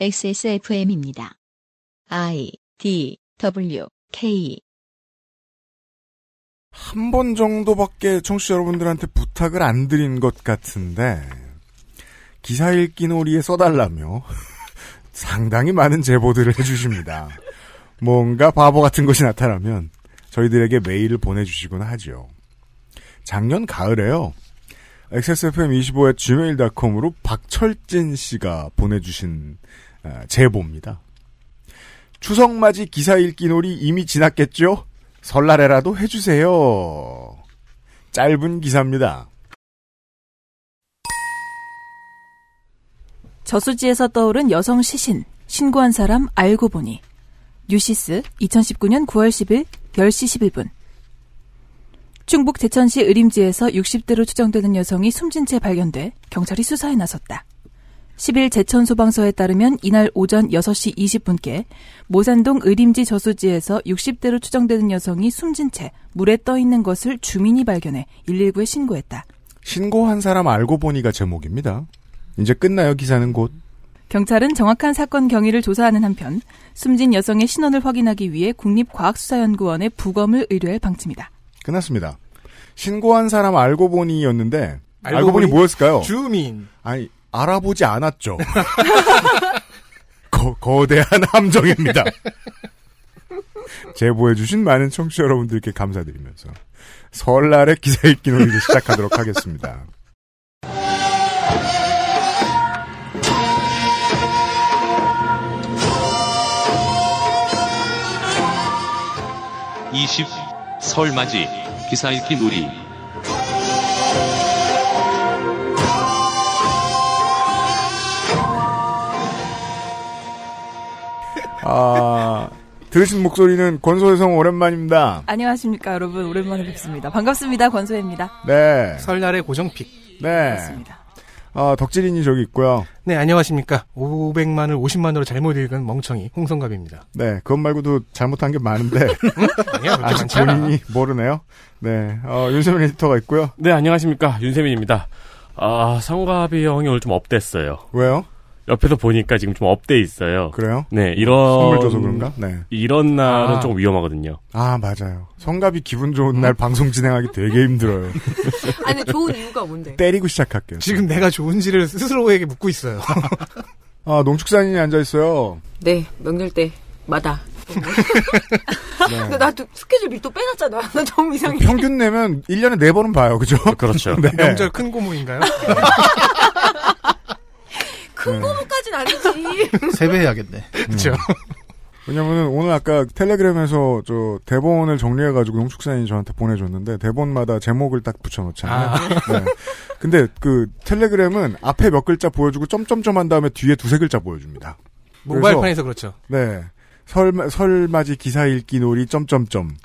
XSFM입니다. I D W K 한 번 정도밖에 청취자 여러분들한테 부탁을 안 드린 것 같은데 기사 읽기 놀이에 써달라며 상당히 많은 제보들을 해주십니다. 뭔가 바보 같은 것이 나타나면 저희들에게 메일을 보내주시곤 하죠. 작년 가을에요. XSFM25의 gmail.com으로 박철진 씨가 보내주신 아, 제보입니다. 추석맞이 기사 읽기 놀이 이미 지났겠죠? 설날에라도 해주세요. 짧은 기사입니다. 저수지에서 떠오른 여성 시신, 신고한 사람 알고 보니. 뉴시스 2019년 9월 10일 10시 11분. 충북 제천시 의림지에서 60대로 추정되는 여성이 숨진 채 발견돼 경찰이 수사에 나섰다. 10일 제천소방서에 따르면 이날 오전 6시 20분께 모산동 의림지 저수지에서 60대로 추정되는 여성이 숨진 채 물에 떠 있는 것을 주민이 발견해 119에 신고했다. 신고한 사람 알고 보니가 제목입니다. 이제 끝나요, 기사는 곧. 경찰은 정확한 사건 경위를 조사하는 한편 숨진 여성의 신원을 확인하기 위해 국립과학수사연구원에 부검을 의뢰할 방침이다. 끝났습니다. 신고한 사람 알고 보니였는데, 알고, 알고 보니 보니 뭐였을까요? 주민. 아니, 알아보지 않았죠. 거, 거대한 함정입니다. 제보해주신 많은 청취자 여러분들께 감사드리면서 설날의 기사 읽기 놀이를 시작하도록 하겠습니다. 이십 설맞이 기사 읽기 놀이 아, 들으신 목소리는 권소혜성 오랜만입니다. 안녕하십니까 여러분 오랜만에 뵙습니다. 반갑습니다 권소혜입니다. 네. 설날의 고정픽. 네. 반갑습니다. 어, 덕질인이 저기 있고요. 네, 안녕하십니까. 500만을 50만으로 잘못 읽은 멍청이 홍성갑입니다. 네, 그것 말고도 잘못한 게 많은데 아니야, 아직. 본인이 모르네요. 네, 어, 윤세민 에디터가 있고요. 네, 안녕하십니까. 윤세민입니다. 아, 성갑이 형이 오늘 좀 up됐어요. 왜요? 옆에서 보니까 지금 좀 up돼 있어요. 그래요? 네, 이런. 선물 줘서 그런가? 네. 이런 날은 아. 좀 위험하거든요. 아, 맞아요. 성갑이 기분 좋은 날 방송 진행하기 되게 힘들어요. 아니 좋은 이유가 뭔데? 때리고 시작할게요. 지금 내가 좋은지를 스스로에게 묻고 있어요. 아, 농축산인이 앉아 있어요. 네 명절 때마다. 네. 근데 나도 스케줄 밀도 빼놨잖아. 나 너무 이상해. 평균 내면 1년에 4번은 봐요. 그죠? 그렇죠. 네. 명절 큰 고모인가요? 큰 고무까진 아니지. 세배해야겠네. 그렇죠. 왜냐면은 오늘 아까 텔레그램에서 저 대본을 정리해가지고 농축산인이 저한테 보내줬는데 대본마다 제목을 딱 붙여놓잖아요. 아. 네. 근데 그 텔레그램은 앞에 몇 글자 보여주고 점점점 한 다음에 뒤에 두세 글자 보여줍니다. 모바일판에서 그렇죠. 네. 설, 설맞이 기사 읽기 놀이 점점점.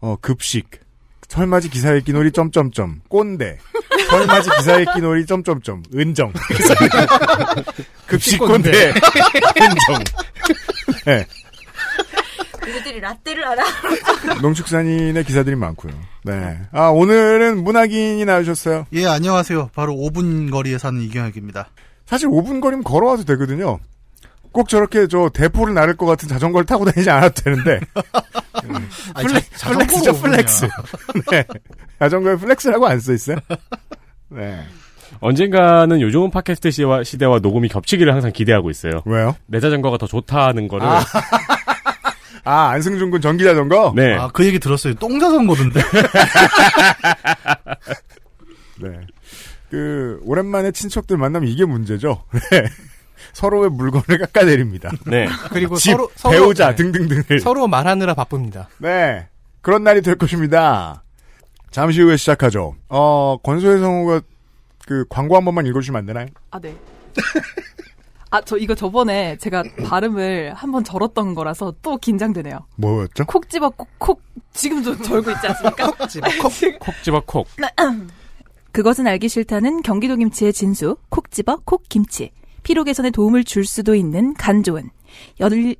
어, 급식. 설맞이 기사 읽기 놀이 점점점. 꼰대. 설맞이 기사 읽기 놀이 점점점. 은정. 급식 꼰대. 은정. 네. 그들이 라떼를 알아. 농축산인의 기사들이 많고요. 네. 아, 오늘은 문학인이 나오셨어요. 예, 안녕하세요. 바로 5분 거리에 사는 이경혁입니다. 사실 5분 거리면 걸어와도 되거든요. 꼭 저렇게 저 대포를 나를 것 같은 자전거를 타고 다니지 않아도 되는데. 아니, 플렉, 자- flex죠, flex. 네. 자전거에 flex라고 안 써 있어요? 네. 언젠가는 요즘은 팟캐스트 시대와, 시대와 녹음이 겹치기를 항상 기대하고 있어요. 왜요? 내 자전거가 더 좋다는 거를. 아, 안승준 군 전기 자전거? 네. 아, 그 얘기 들었어요. 똥 자전거던데. 네. 그, 오랜만에 친척들 만나면 이게 문제죠. 네. 서로의 물건을 깎아내립니다. 네. 그리고 집, 서로, 서로, 배우자 네. 등등등을. 서로 말하느라 바쁩니다. 네. 그런 날이 될 것입니다. 잠시 후에 시작하죠. 어, 권소혜 성우가 그 광고 한 번만 읽어주시면 안 되나요? 아 네. 아 저 이거 저번에 제가 발음을 한 번 절었던 거라서 또 긴장되네요. 뭐였죠? 콕 집어 콕, 콕 지금도 절고 있지 않습니까? 콕 집어 콕. 콕 집어 콕. 그것은 알기 싫다는 경기도 김치의 진수 콕 집어 콕 김치. 피로 개선에 도움을 줄 수도 있는 간 좋은 열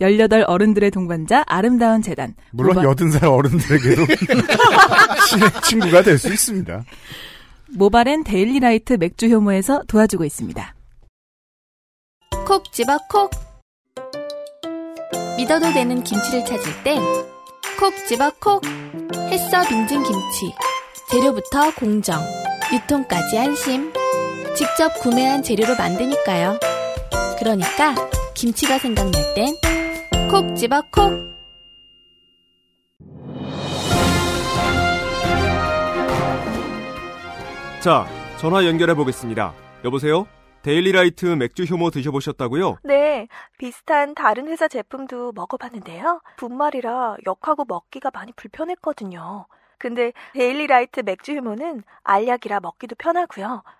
18 어른들의 동반자 아름다운 재단. 물론 모바, 여든 살 어른들에게도 친의 친구가 될 수 있습니다. 모바렌 데일리라이트 맥주 효모에서 도와주고 있습니다. 콕 집어 콕. 믿어도 되는 김치를 찾을 땐 콕 집어 콕. 햇서 빙진 김치. 재료부터 공정, 유통까지 안심. 직접 구매한 재료로 만드니까요. 그러니까 김치가 생각날 땐 콕 집어 콕. 자, 전화 연결해 보겠습니다. 여보세요? 데일리라이트 맥주 효모 드셔보셨다고요? 네, 비슷한 다른 회사 제품도 먹어봤는데요. 분말이라 역하고 먹기가 많이 불편했거든요. 근데 데일리라이트 맥주 효모는 알약이라 먹기도 편하고요.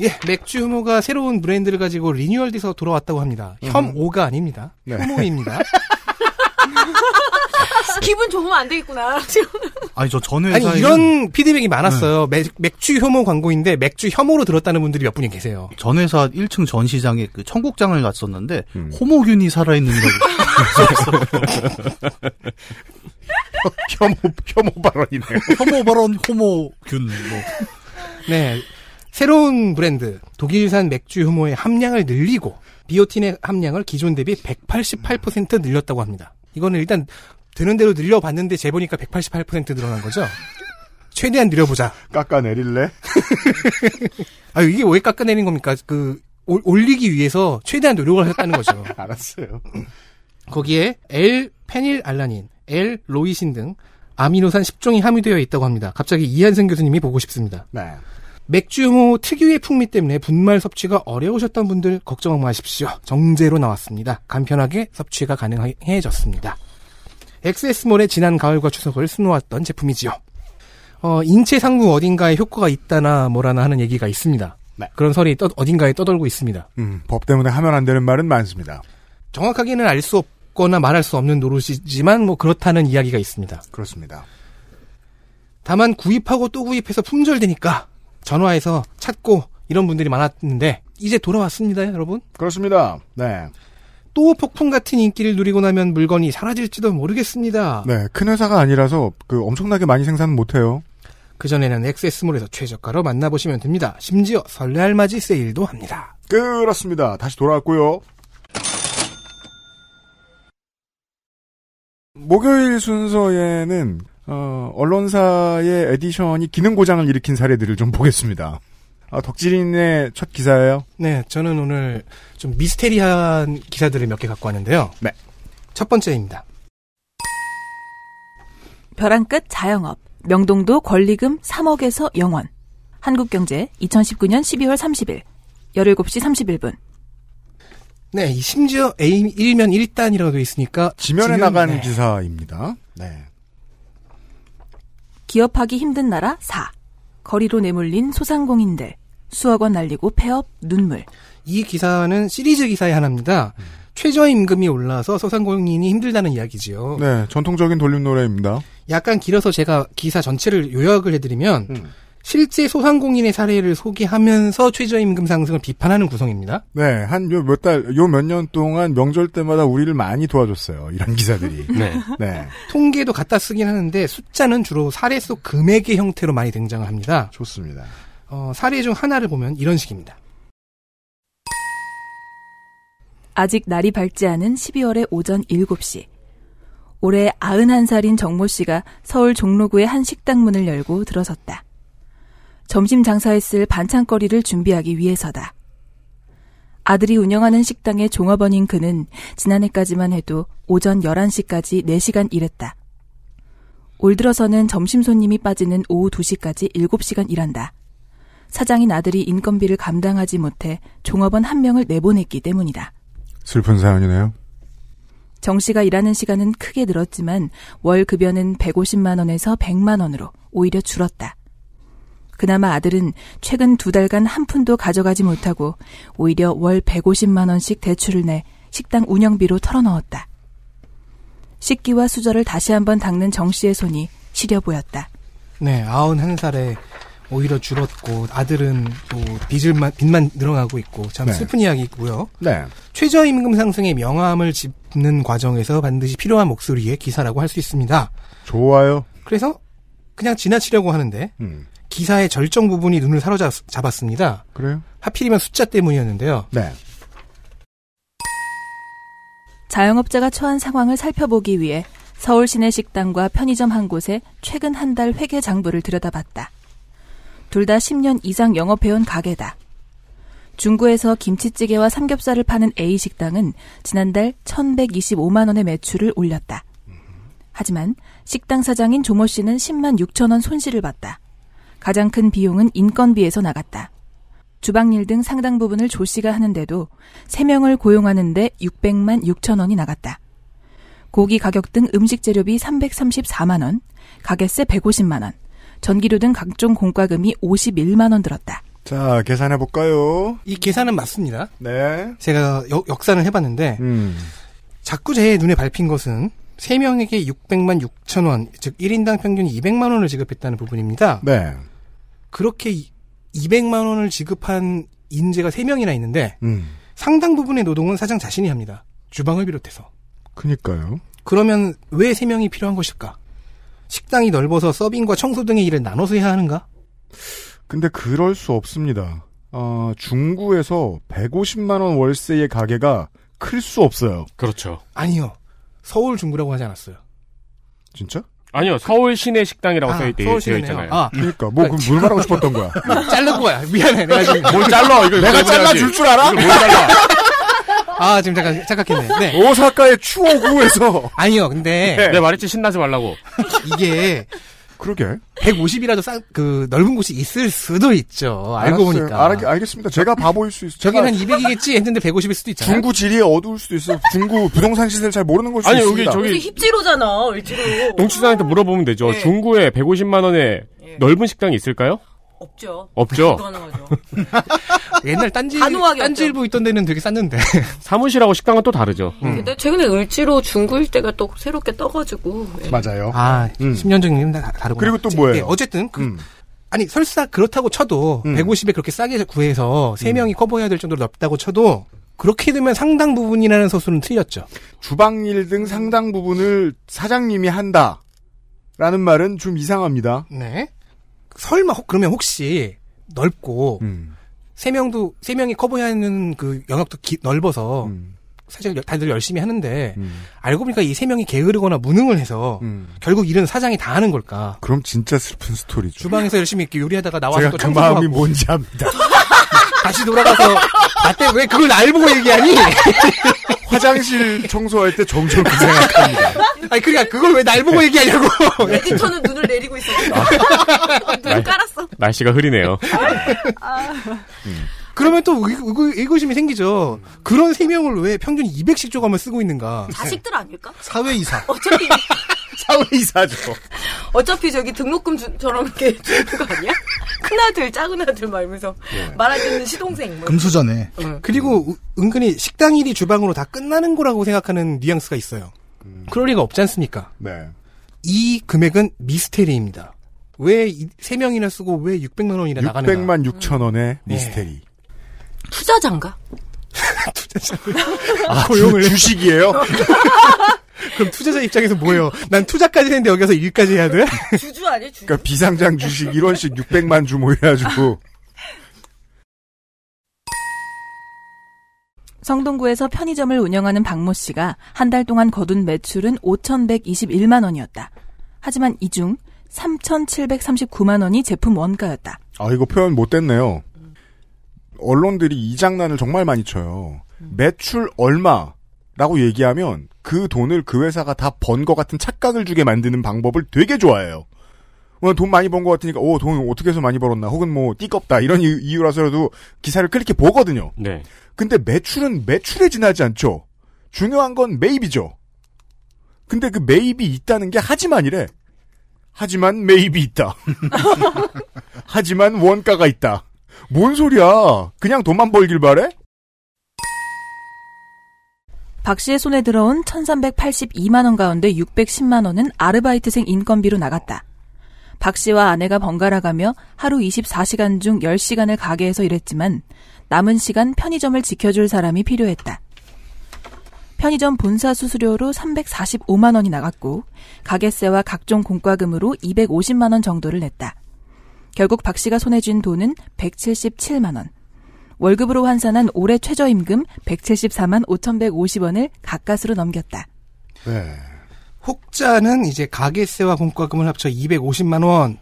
예, 맥주 효모가 새로운 브랜드를 가지고 리뉴얼돼서 돌아왔다고 합니다. 혐오가 아닙니다. 네. 효모입니다. 기분 좋으면 안 되겠구나. 지금. 아니 저전 아니 이런 피드백이 많았어요. 맥, 맥주 효모 광고인데 맥주 혐오로 들었다는 분들이 몇 분이 계세요. 전 회사 1층 전시장에 그 청국장을 갔었는데 음. 호모균이 살아있는다고 혐오, 혐오 발언이네요. 혐오 발언 호모균 뭐 네. 새로운 브랜드 독일산 맥주 효모의 함량을 늘리고 비오틴의 함량을 기존 대비 188% 늘렸다고 합니다. 이거는 일단 되는 대로 늘려봤는데 재보니까 188% 늘어난 거죠. 최대한 늘려보자. 깎아내릴래? 아 이게 왜 깎아내린 겁니까? 그 올- 올리기 위해서 최대한 노력을 하셨다는 거죠. 알았어요. 거기에 L 페닐 알라닌, L 로이신 등 아미노산 10종이 함유되어 있다고 합니다. 갑자기 이한승 교수님이 보고 싶습니다. 네. 맥주효모 특유의 풍미 때문에 분말 섭취가 어려우셨던 분들 걱정 마십시오. 정제로 나왔습니다. 간편하게 섭취가 가능해졌습니다. 엑세스몰의 지난 가을과 추석을 수놓았던 제품이지요. 어, 인체 상부 어딘가에 효과가 있다나 뭐라나 하는 얘기가 있습니다. 네. 그런 설이 떠- 어딘가에 떠돌고 있습니다. 음, 법 때문에 하면 안 되는 말은 많습니다. 정확하게는 알 수 없거나 말할 수 없는 노릇이지만 뭐 그렇다는 이야기가 있습니다. 그렇습니다. 다만 구입하고 또 구입해서 품절되니까 전화해서 찾고 이런 분들이 많았는데 이제 돌아왔습니다, 여러분. 그렇습니다. 네. 또 폭풍 같은 인기를 누리고 나면 물건이 사라질지도 모르겠습니다. 네. 큰 회사가 아니라서 그 엄청나게 많이 생산은 못해요. 그전에는 엑세스몰에서 최저가로 만나보시면 됩니다. 심지어 설날맞이 세일도 합니다. 그렇습니다. 다시 돌아왔고요. 목요일 순서에는 어, 언론사의 에디션이 기능 고장을 일으킨 사례들을 좀 보겠습니다. 아, 덕질인의 첫 기사예요. 네, 저는 오늘 좀 미스테리한 기사들을 몇 개 갖고 왔는데요. 네. 첫 번째입니다. 벼랑 끝 자영업. 명동도 권리금 3억에서 0원. 한국경제 2019년 12월 30일 17시 31분. 네, 이 심지어 A 1면 1단이라고 되어 있으니까 지면에 지금, 나간 네. 기사입니다. 네. 기업하기 힘든 나라 4. 거리로 내몰린 소상공인들. 수억 원 날리고 폐업 눈물. 이 기사는 시리즈 기사의 하나입니다. 최저임금이 올라서 소상공인이 힘들다는 이야기지요. 네, 전통적인 돌림 노래입니다. 약간 길어서 제가 기사 전체를 요약을 해드리면 음. 실제 소상공인의 사례를 소개하면서 최저임금 상승을 비판하는 구성입니다. 네, 한 요 몇 달, 요 몇 년 동안 명절 때마다 우리를 많이 도와줬어요. 이런 기사들이. 네. 네, 통계도 갖다 쓰긴 하는데 숫자는 주로 사례 속 금액의 형태로 많이 등장을 합니다. 좋습니다. 어, 사례 중 하나를 보면 이런 식입니다. 아직 날이 밝지 않은 12월의 오전 7시. 올해 91살인 정모 씨가 서울 종로구의 한 식당 문을 열고 들어섰다. 점심 장사했을 반찬거리를 준비하기 위해서다. 아들이 운영하는 식당의 종업원인 그는 지난해까지만 해도 오전 11시까지 4시간 일했다. 올 들어서는 점심 손님이 빠지는 오후 2시까지 7시간 일한다. 사장인 아들이 인건비를 감당하지 못해 종업원 한 명을 내보냈기 때문이다. 슬픈 사연이네요. 정 씨가 일하는 시간은 크게 늘었지만 월 급여는 150만 원에서 100만 원으로 오히려 줄었다. 그나마 아들은 최근 두 달간 한 푼도 가져가지 못하고 오히려 월 150만 원씩 대출을 내 식당 운영비로 털어넣었다. 식기와 수저를 다시 한번 닦는 정 씨의 손이 시려 보였다. 네, 91살에 오히려 줄었고 아들은 또 빚을만 빚만 늘어나고 있고 참 네. 슬픈 이야기고요. 네. 최저임금 상승의 명암을 짚는 과정에서 반드시 필요한 목소리의 기사라고 할 수 있습니다. 좋아요. 그래서 그냥 지나치려고 하는데 음. 기사의 절정 부분이 눈을 사로잡았습니다. 그래요? 하필이면 숫자 때문이었는데요. 네. 자영업자가 처한 상황을 살펴보기 위해 서울 시내 식당과 편의점 한 곳에 최근 한 달 회계 장부를 들여다봤다. 둘 다 10년 이상 영업해온 가게다. 중구에서 김치찌개와 삼겹살을 파는 A 식당은 지난달 1,125만 원의 매출을 올렸다. 하지만 식당 사장인 조모 씨는 10만 6천 원 손실을 봤다. 가장 큰 비용은 인건비에서 나갔다. 주방일 등 상당 부분을 조 씨가 하는데도 3명을 고용하는데 600만 6천 원이 나갔다. 고기 가격 등 음식 재료비 334만 원, 가게세 150만 원, 전기료 등 각종 공과금이 51만 원 들었다. 자, 계산해 볼까요? 이 계산은 맞습니다. 네. 제가 역, 역산을 해봤는데 음. 자꾸 제 눈에 밟힌 것은 3명에게 600만 6천 원, 즉 1인당 평균 200만 원을 지급했다는 부분입니다. 네. 그렇게 이- 200만 원을 지급한 인재가 3명이나 있는데 음. 상당 부분의 노동은 사장 자신이 합니다. 주방을 비롯해서. 그니까요. 그러면 왜 3명이 필요한 것일까? 식당이 넓어서 서빙과 청소 등의 일을 나눠서 해야 하는가? 근데 그럴 수 없습니다. 어, 중구에서 150만원 월세의 가게가 클 수 없어요. 그렇죠. 아니요. 서울 중구라고 하지 않았어요. 진짜? 아니요, 서울 시내 식당이라고 아, 써 있- 서울 되어. 있잖아요. 아, 그러니까 뭐 그럼 뭘 말하고 싶었던 거야? 자른 거야. 미안해. 내가 지금 뭘 잘라? 이거 내가 잘라줄 줄 알아? 뭘 잘라? 아, 지금 잠깐 착각했네. 네. 오사카의 추오구에서 아니요. 근데 내가 말했지 신나지 말라고. 이게 그러게 150이라도 싼, 그, 넓은 곳이 있을 수도 있죠. 알고 알았어요. 보니까. 알, 알겠습니다. 제가 바보일 수 있어요. 저긴 한 200이겠지 했는데 150일 수도 있잖아요. 중구 지리에 어두울 수도 있어요. 중구 부동산 시세를 잘 모르는 걸 수도 아니, 여기 있습니다. 저기- 힙지로잖아, 을지로. 농치사한테 물어보면 되죠. 네. 중구에 150만 원에 넓은 식당이 있을까요? 없죠. 없죠. 불가능하죠. 옛날 딴지, 딴지일보 있던 데는 되게 쌌는데. 사무실하고 식당은 또 다르죠. 근데 최근에 을지로 중구 일대가 또 새롭게 떠가지고. 예. 맞아요. 아, 음. 10년 전이면 다 다르구나. 그리고 또 뭐예요? 네, 어쨌든, 그, 음. 아니, 설사 그렇다고 쳐도, 음. 150에 그렇게 싸게 구해서 3명이 커버해야 될 정도로 넓다고 쳐도, 그렇게 되면 상당 부분이라는 소수는 틀렸죠. 주방일 등 상당 부분을 사장님이 한다. 라는 말은 좀 이상합니다. 네. 설마, 혹- 그러면 혹시, 넓고, 음. 세 명도, 세 명이 커버해야 하는 그 영역도 기- 넓어서, 음. 사실 다들 열심히 하는데, 음. 알고 보니까 이 세 명이 게으르거나 무능을 해서, 음. 결국 일은 사장이 다 하는 걸까? 그럼 진짜 슬픈 스토리죠. 주방에서 열심히 이렇게 요리하다가 나와서 제가 또 그 마음이 뭔지 압니다. 다시 돌아가서, 나때 왜 그걸 날 보고 얘기하니? 화장실 청소할 때 점점 그 생각합니다. 아니, 그러니까 그걸 왜 날 보고 얘기하냐고. 에디터는 눈을 내리고 있어. 눈 깔았어. 날씨가 흐리네요. 그러면 또 의, 의, 의 구심이 생기죠. 그런 세 명을 왜 평균 200씩 조감을 쓰고 있는가? 자식들 아닐까? 사회이사. 어차피, 사회이사죠. 어차피 저기 등록금처럼 이렇게 주는 거 아니야? 큰 아들, 작은 아들 말면서 말할 수 있는 시동생. 뭐. 금수저네. 그리고 우- 은근히 식당 일이 주방으로 다 끝나는 거라고 생각하는 뉘앙스가 있어요. 그럴 리가 없지 않습니까? 네. 이 금액은 미스테리입니다. 왜 세 명이나 쓰고 왜 600만 원이나 나가는가? 600만 6천 원의 미스테리. 투자장가? 아, 고용을 주, 주식이에요? 그럼 투자자 입장에서 뭐예요? 난 투자까지 했는데 여기서 일까지 해야 돼? 주주 아니야, 주주? 그러니까 비상장 주식 1원씩 600만 주 모여가지고 성동구에서 편의점을 운영하는 박모 씨가 한 달 동안 거둔 매출은 5,121만 원이었다. 하지만 이 중 3,739만 원이 제품 원가였다. 아 이거 표현 못 됐네요. 언론들이 이 장난을 정말 많이 쳐요. 매출 얼마라고 얘기하면 그 돈을 그 회사가 다 번 것 같은 착각을 주게 만드는 방법을 되게 좋아해요. 어, 돈 많이 번 것 같으니까 어, 돈 어떻게 해서 많이 벌었나 혹은 뭐 띠껍다 이런 이유- 이유 라서라도 기사를 클릭해 보거든요. 네. 근데 매출은 매출에 지나지 않죠. 중요한 건 매입이죠. 근데 그 매입이 있다는 게 하지만이래. 하지만 매입이 있다. 하지만 원가가 있다. 뭔 소리야? 그냥 돈만 벌길 바래? 박 씨의 손에 들어온 1382만 원 가운데 610만 원은 아르바이트생 인건비로 나갔다. 박 씨와 아내가 번갈아 가며 하루 24시간 중 10시간을 가게에서 일했지만 남은 시간 편의점을 지켜줄 사람이 필요했다. 편의점 본사 수수료로 345만 원이 나갔고 가게세와 각종 공과금으로 250만 원 정도를 냈다. 결국 박 씨가 손에 쥔 돈은 177만 원. 월급으로 환산한 올해 최저임금 174만 5,150원을 가까스로 넘겼다. 네. 혹자는 이제 가게세와 공과금을 합쳐 250만 원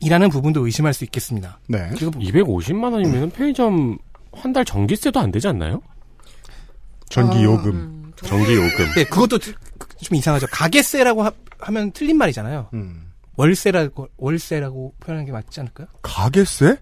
이라는 부분도 의심할 수 있겠습니다. 네. 250만 원이면 편의점 한 달 전기세도 안 되지 않나요? 전기 요금. 전기 요금. 네, 그것도 좀 이상하죠. 가게세라고 하, 면 틀린 말이잖아요. 음. 월세라고 월세라고 표현하는 게 맞지 않을까요? 가게세?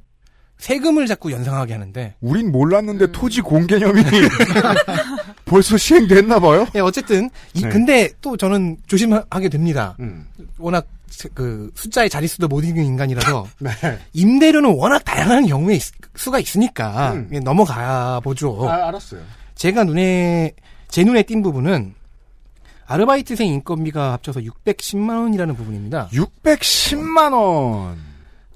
세금을 자꾸 연상하게 하는데. 우린 몰랐는데 토지 공개념이 벌써 시행됐나 봐요. 네, 어쨌든 이, 네. 근데 또 저는 조심하게 됩니다. 음. 워낙 그 숫자의 자릿수도 못 읽는 인간이라서 네. 임대료는 워낙 다양한 경우에 있- 수가 있으니까 음. 그냥 넘어가 보죠. 아, 알았어요. 제가 눈에 제 눈에 띈 부분은 아르바이트생 인건비가 합쳐서 610만 원이라는 부분입니다. 610만 원.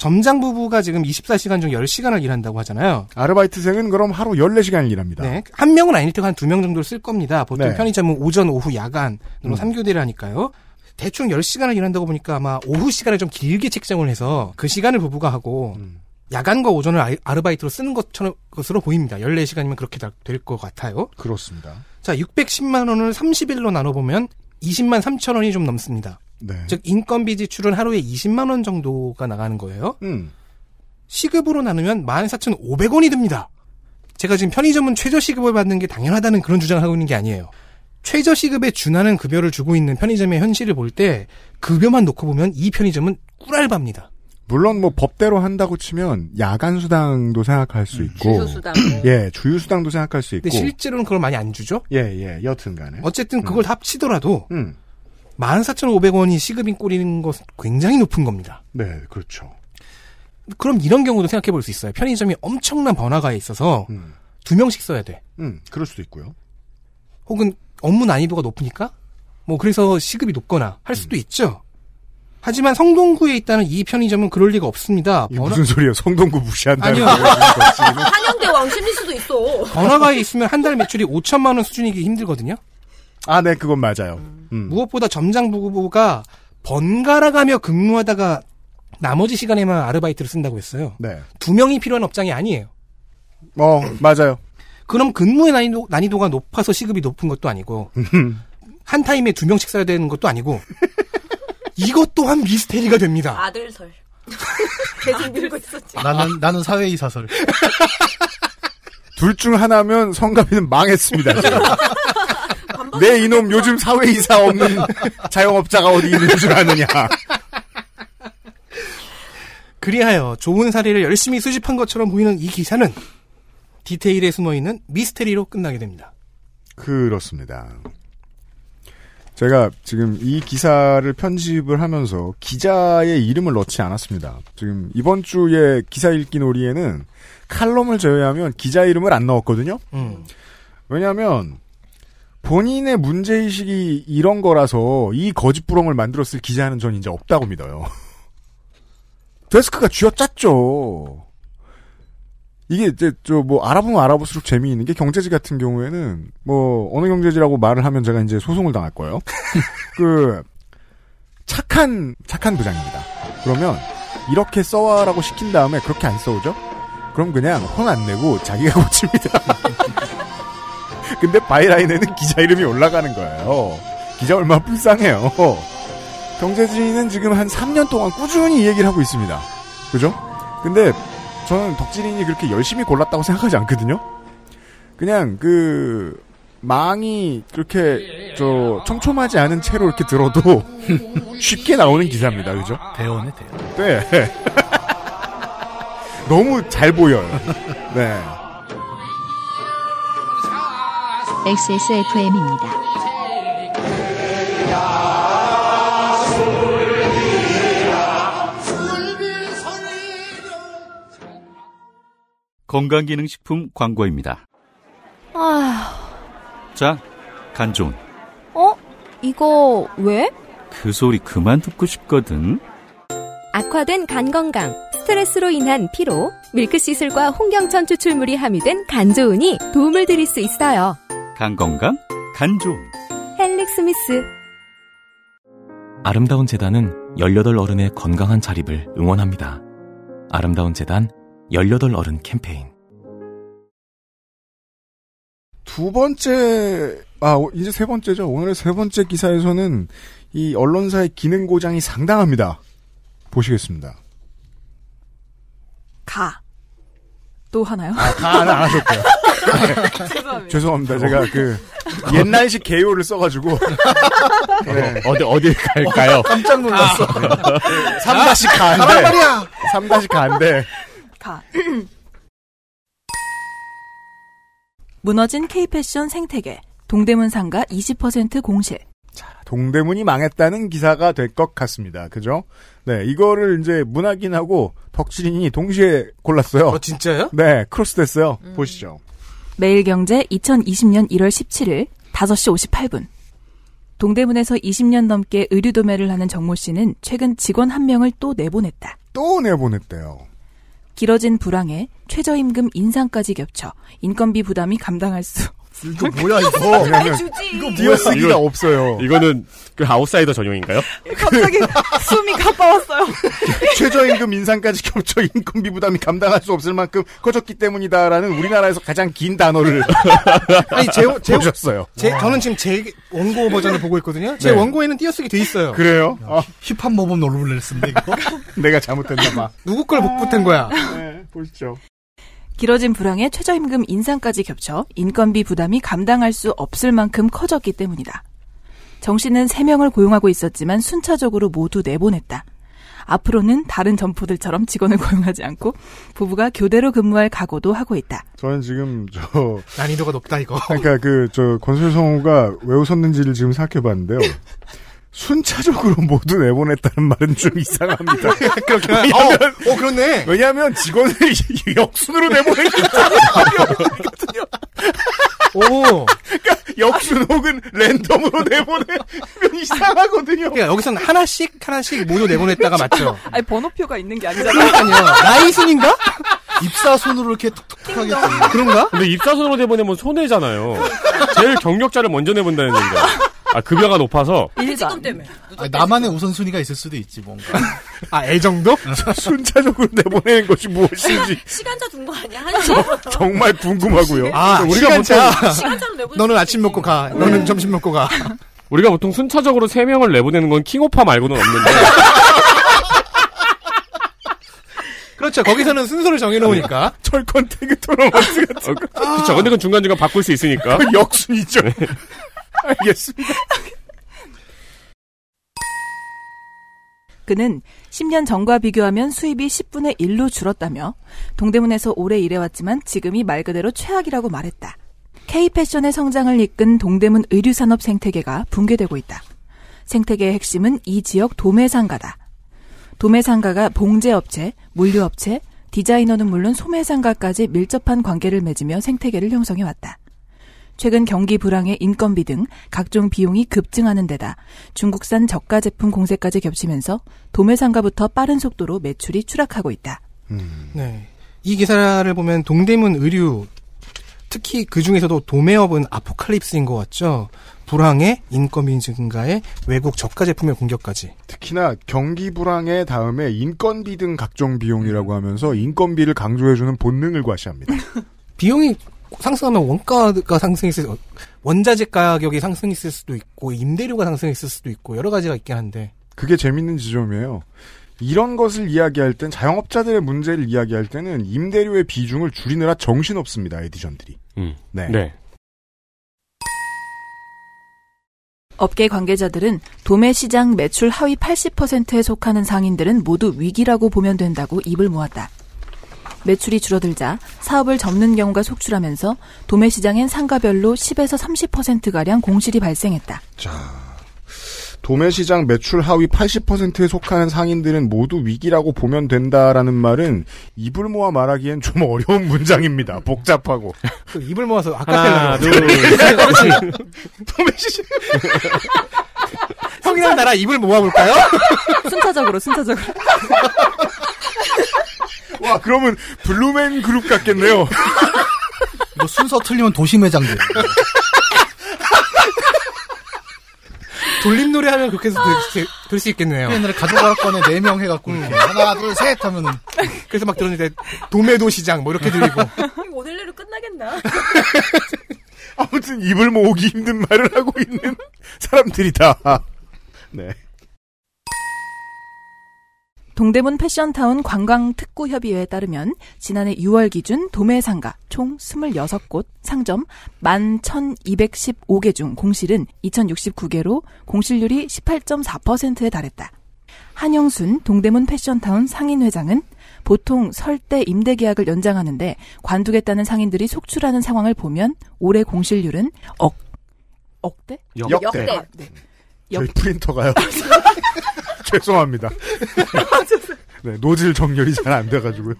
점장 부부가 지금 24시간 중 10시간을 일한다고 하잖아요. 아르바이트생은 그럼 하루 14시간을 일합니다. 네. 한 명은 아닐 테고 한 두 명 정도를 쓸 겁니다. 보통 네. 편의점은 오전, 오후, 야간으로 음. 삼 3교대를 하니까요. 대충 10시간을 일한다고 보니까 아마 오후 시간을 좀 길게 책정을 해서 그 시간을 부부가 하고 음. 야간과 오전을 아- 아르바이트로 쓰는 것처럼 것으로 보입니다. 14시간이면 그렇게 될 것 같아요. 그렇습니다. 자, 610만 원을 30일로 나눠 보면 20만 3천 원이 좀 넘습니다. 네. 즉 인건비 지출은 하루에 20만 원 정도가 나가는 거예요. 음. 시급으로 나누면 14,500원이 듭니다. 제가 지금 편의점은 최저 시급을 받는 게 당연하다는 그런 주장을 하고 있는 게 아니에요. 최저 시급에 준하는 급여를 주고 있는 편의점의 현실을 볼 때 급여만 놓고 보면 이 편의점은 꿀알바입니다. 물론 뭐 법대로 한다고 치면 야간 수당도 생각할 수 있고 주휴수당. 예, 주휴 수당도 생각할 수 있고 근데 실제로는 그걸 많이 안 주죠. 예, 예. 여튼간에. 어쨌든 그걸 합치더라도 음. 14,500원이 시급인 꼴인 것은 굉장히 높은 겁니다. 네, 그렇죠. 그럼 이런 경우도 생각해 볼 수 있어요. 편의점이 엄청난 번화가에 있어서 음. 두 명씩 써야 돼. 음, 그럴 수도 있고요. 혹은 업무 난이도가 높으니까 뭐 그래서 시급이 높거나 할 음. 수도 있죠. 하지만 성동구에 있다는 이 편의점은 그럴 리가 없습니다. 이게 무슨 소리예요? 성동구 무시한다는 아니요. 거예요. 한양대 왕십리일 수도 있어. 번화가에 있으면 한 달 매출이 5천만 원 수준이기 힘들거든요. 아, 네, 그건 맞아요. 음. 무엇보다 점장 부부가 번갈아가며 근무하다가 나머지 시간에만 아르바이트를 쓴다고 했어요. 네. 두 명이 필요한 업장이 아니에요. 어, 맞아요. 그럼 근무의 난이도, 난이도가 높아서 시급이 높은 것도 아니고 한 타임에 두 명씩 써야 되는 것도 아니고 이것 또한 미스테리가 됩니다. 아들설. 계속 밀고 있었지. 나는 나는 사회이사설. 둘 중 하나면 성가비는 망했습니다. 지금. 내 이놈 요즘 사회이사 없는 자영업자가 어디 있는 줄 아느냐. 그리하여 좋은 사례를 열심히 수집한 것처럼 보이는 이 기사는 디테일에 숨어있는 미스테리로 끝나게 됩니다. 그렇습니다. 제가 지금 이 기사를 편집을 하면서 기자의 이름을 넣지 않았습니다. 지금 이번 주에 기사 읽기 놀이에는 칼럼을 제외하면 기자 이름을 안 넣었거든요. 음. 왜냐하면 본인의 문제의식이 이런 거라서 이 거짓부렁을 만들었을 기자는 전 이제 없다고 믿어요. 데스크가 쥐어짰죠. 이게 이제 저 뭐 알아보면 알아볼수록 재미있는 게 경제지 같은 경우에는 뭐 어느 경제지라고 말을 하면 제가 이제 소송을 당할 거예요. 그 착한 착한 부장입니다. 그러면 이렇게 써와라고 시킨 다음에 그렇게 안 써오죠? 그럼 그냥 혼 안 내고 자기가 고칩니다. 근데 byline에는 기자 이름이 올라가는 거예요. 기자 얼마나 불쌍해요. 경제지는 지금 한 3년 동안 꾸준히 이 얘기를 하고 있습니다. 그죠? 근데 저는 덕질인이 그렇게 열심히 골랐다고 생각하지 않거든요. 그냥 그 망이 그렇게 저 촘촘하지 않은 채로 이렇게 들어도 쉽게 나오는 기사입니다. 그죠? 대원에 대원. 네. 너무 잘 보여요. 네. XSFM입니다. 건강기능식품 광고입니다. 아휴, 자, 간조은. 어? 이거 왜? 그 소리 그만 듣고 싶거든. 악화된 간 건강, 스트레스로 인한 피로, 밀크시슬과 홍경천 추출물이 함유된 간조은이 도움을 드릴 수 있어요. 간 건강, 간조은. 헬릭스미스. 아름다운 재단은 18 어른의 건강한 자립을 응원합니다. 아름다운 재단 18 어른 캠페인. 두 번째, 아, 이제 세 번째죠. 오늘의 세 번째 기사에서는 이 언론사의 기능 고장이 상당합니다. 보시겠습니다. 가. 또 하나요? 아, 가는 안 하셨고요. 죄송합니다. 죄송합니다. 제가 그 옛날식 개요를 써가지고 네. 어디 어딜 갈까요? 깜짝 놀랐어. 아, 3다시 가란 가인데 말이야. 3다시 가인데 가. 무너진 K패션 생태계. 동대문 상가 20% 공실. 동대문이 망했다는 기사가 될 것 같습니다. 그죠? 네, 이거를 이제 문학인하고 덕질인이 동시에 골랐어요. 어, 진짜요? 네, 크로스 됐어요. 보시죠. 매일경제 2020년 1월 17일 5시 58분. 동대문에서 20년 넘게 의류 도매를 하는 정모 씨는 최근 직원 한 명을 또 내보냈다. 또 내보냈대요. 길어진 불황에 최저임금 인상까지 겹쳐 인건비 부담이 감당할 수 이거 뭐야 이거? 왜냐면 이거 띄어쓰기가 이거- 없어요. 이거는 그 아웃사이더 전용인가요? 갑자기 숨이 가빠웠어요. 최저임금 인상까지 겹쳐 인건비 부담이 감당할 수 없을 만큼 커졌기 때문이다라는 우리나라에서 가장 긴 단어를 아니 제, 제 보셨어요. 제 저는 지금 제 원고 버전을 보고 있거든요. 제 네. 원고에는 띄어쓰기 돼 있어요. 그래요? 아, 힙합 모범 no breath인데 이거. 내가 잘못했나 봐. 누구 걸 복붙한 거야? 네, 보시죠. 길어진 불황에 최저임금 인상까지 겹쳐 인건비 부담이 감당할 수 없을 만큼 커졌기 때문이다. 정 씨는 3명을 고용하고 있었지만 순차적으로 모두 내보냈다. 앞으로는 다른 점포들처럼 직원을 고용하지 않고 부부가 교대로 근무할 각오도 하고 있다. 저는 지금 저 난이도가 높다 이거. 그러니까 그 저 권솔성우가 왜 웃었는지를 지금 생각해봤는데요. 순차적으로 모두 내보냈다는 말은 좀 이상합니다. 그렇게 왜냐면, 어, 어, 그렇네. 왜냐하면 직원을 역순으로 내보내는 거거든요. 오. 그러니까 역순 혹은 랜덤으로 내보내면 이상하거든요. 그러니까 여기서는 하나씩 하나씩 모두 내보냈다가 맞죠? 아니 번호표가 있는 게 아니잖아요. 나이순인가? 입사손으로 이렇게 툭툭하게 그런가? 근데 입사손으로 내보내면 손해잖아요. 제일 경력자를 먼저 내본다는 얘기가. 아 급여가 높아서 퇴직금 때문에. 아니, 나만의 우선순위가 있을 수도 있지 뭔가. 아 애정도? 순차적으로 내보내는 것이 무엇인지 시간차 둔거 아니야? 한 시간. 정말 궁금하고요. 아 우리가 시간차. 시간차로 내보낼 너는 수 아침. 먹고 가. 너는 점심 먹고 가. 우리가 보통 순차적으로 3명을 내보내는 건 킹오파 말고는 없는데 그렇죠. 거기서는 순서를 정해놓으니까. 철권 태그 토너먼트 같은 거. 그쵸 근데 그건 중간중간 바꿀 수 있으니까 역순이죠. 알겠습니다. 그는 10년 전과 비교하면 수입이 10분의 1로 줄었다며 동대문에서 오래 일해왔지만 지금이 말 그대로 최악이라고 말했다. K패션의 성장을 이끈 동대문 의류산업 생태계가 붕괴되고 있다. 생태계의 핵심은 이 지역 도매상가다. 도매상가가 봉제업체, 물류업체, 디자이너는 물론 소매상가까지 밀접한 관계를 맺으며 생태계를 형성해왔다. 최근 경기 불황에 인건비 등 각종 비용이 급증하는 데다 중국산 저가 제품 공세까지 겹치면서 도매상가부터 빠른 속도로 매출이 추락하고 있다. 네. 이 기사를 보면 동대문 의류 특히 그 중에서도 도매업은 아포칼립스인 것 같죠. 불황에 인건비 증가에 외국 저가 제품의 공격까지. 특히나 경기 불황의 다음에 인건비 등 각종 비용이라고 하면서 인건비를 강조해주는 본능을 과시합니다. 비용이 상승하면 원가가 상승했을 수- 원자재 가격이 상승했을 수도 있고 임대료가 상승했을 수도 있고 여러 가지가 있긴 한데 그게 재밌는 지점이에요. 이런 것을 이야기할 땐 자영업자들의 문제를 이야기할 때는 임대료의 비중을 줄이느라 정신없습니다. 에디션들이. 음. 네. 네. 업계 관계자들은 도매 시장 매출 하위 80%에 속하는 상인들은 모두 위기라고 보면 된다고 입을 모았다. 매출이 줄어들자 사업을 접는 경우가 속출하면서 도매 시장엔 상가별로 10에서 30%가량 공실이 발생했다. 도매 시장 매출 하위 80%에 속하는 상인들은 모두 위기라고 보면 된다라는 말은 입을 모아 말하기엔 좀 어려운 문장입니다. 복잡하고. 그 입을 모아서 하나, 아까펠라. 둘, 셋. 도매 시장. 형이랑 나랑 입을 모아볼까요? 순차적으로 순차적으로. 와, 그러면 블루맨 그룹 같겠네요. 뭐 순서 틀리면 도심회장 돼. 돌림 노래 하면 그렇게 해서 될수 있겠네요. 옛날에 가족학관에 4명 해갖고 이렇게 하나 둘 셋 하면은 그래서 막 들었는데 도매도 시장 뭐 이렇게 들리고 오늘 내로 끝나겠나? 아무튼 입을 모으기 힘든 말을 하고 있는 사람들이다. 네. 동대문 패션타운 관광특구협의회에 따르면 지난해 6월 기준 도매상가 총 26곳 상점 11,215개 중 공실은 2,069개로 공실률이 18.4%에 달했다. 한영순 동대문 패션타운 상인회장은 보통 설대 임대 계약을 연장하는데 관두겠다는 상인들이 속출하는 상황을 보면 올해 공실률은 억 억대? 역대. 역대. 아, 네. 저희 프린터가요. 죄송합니다. 네, 노즐 정렬이 잘 안 돼가지고요.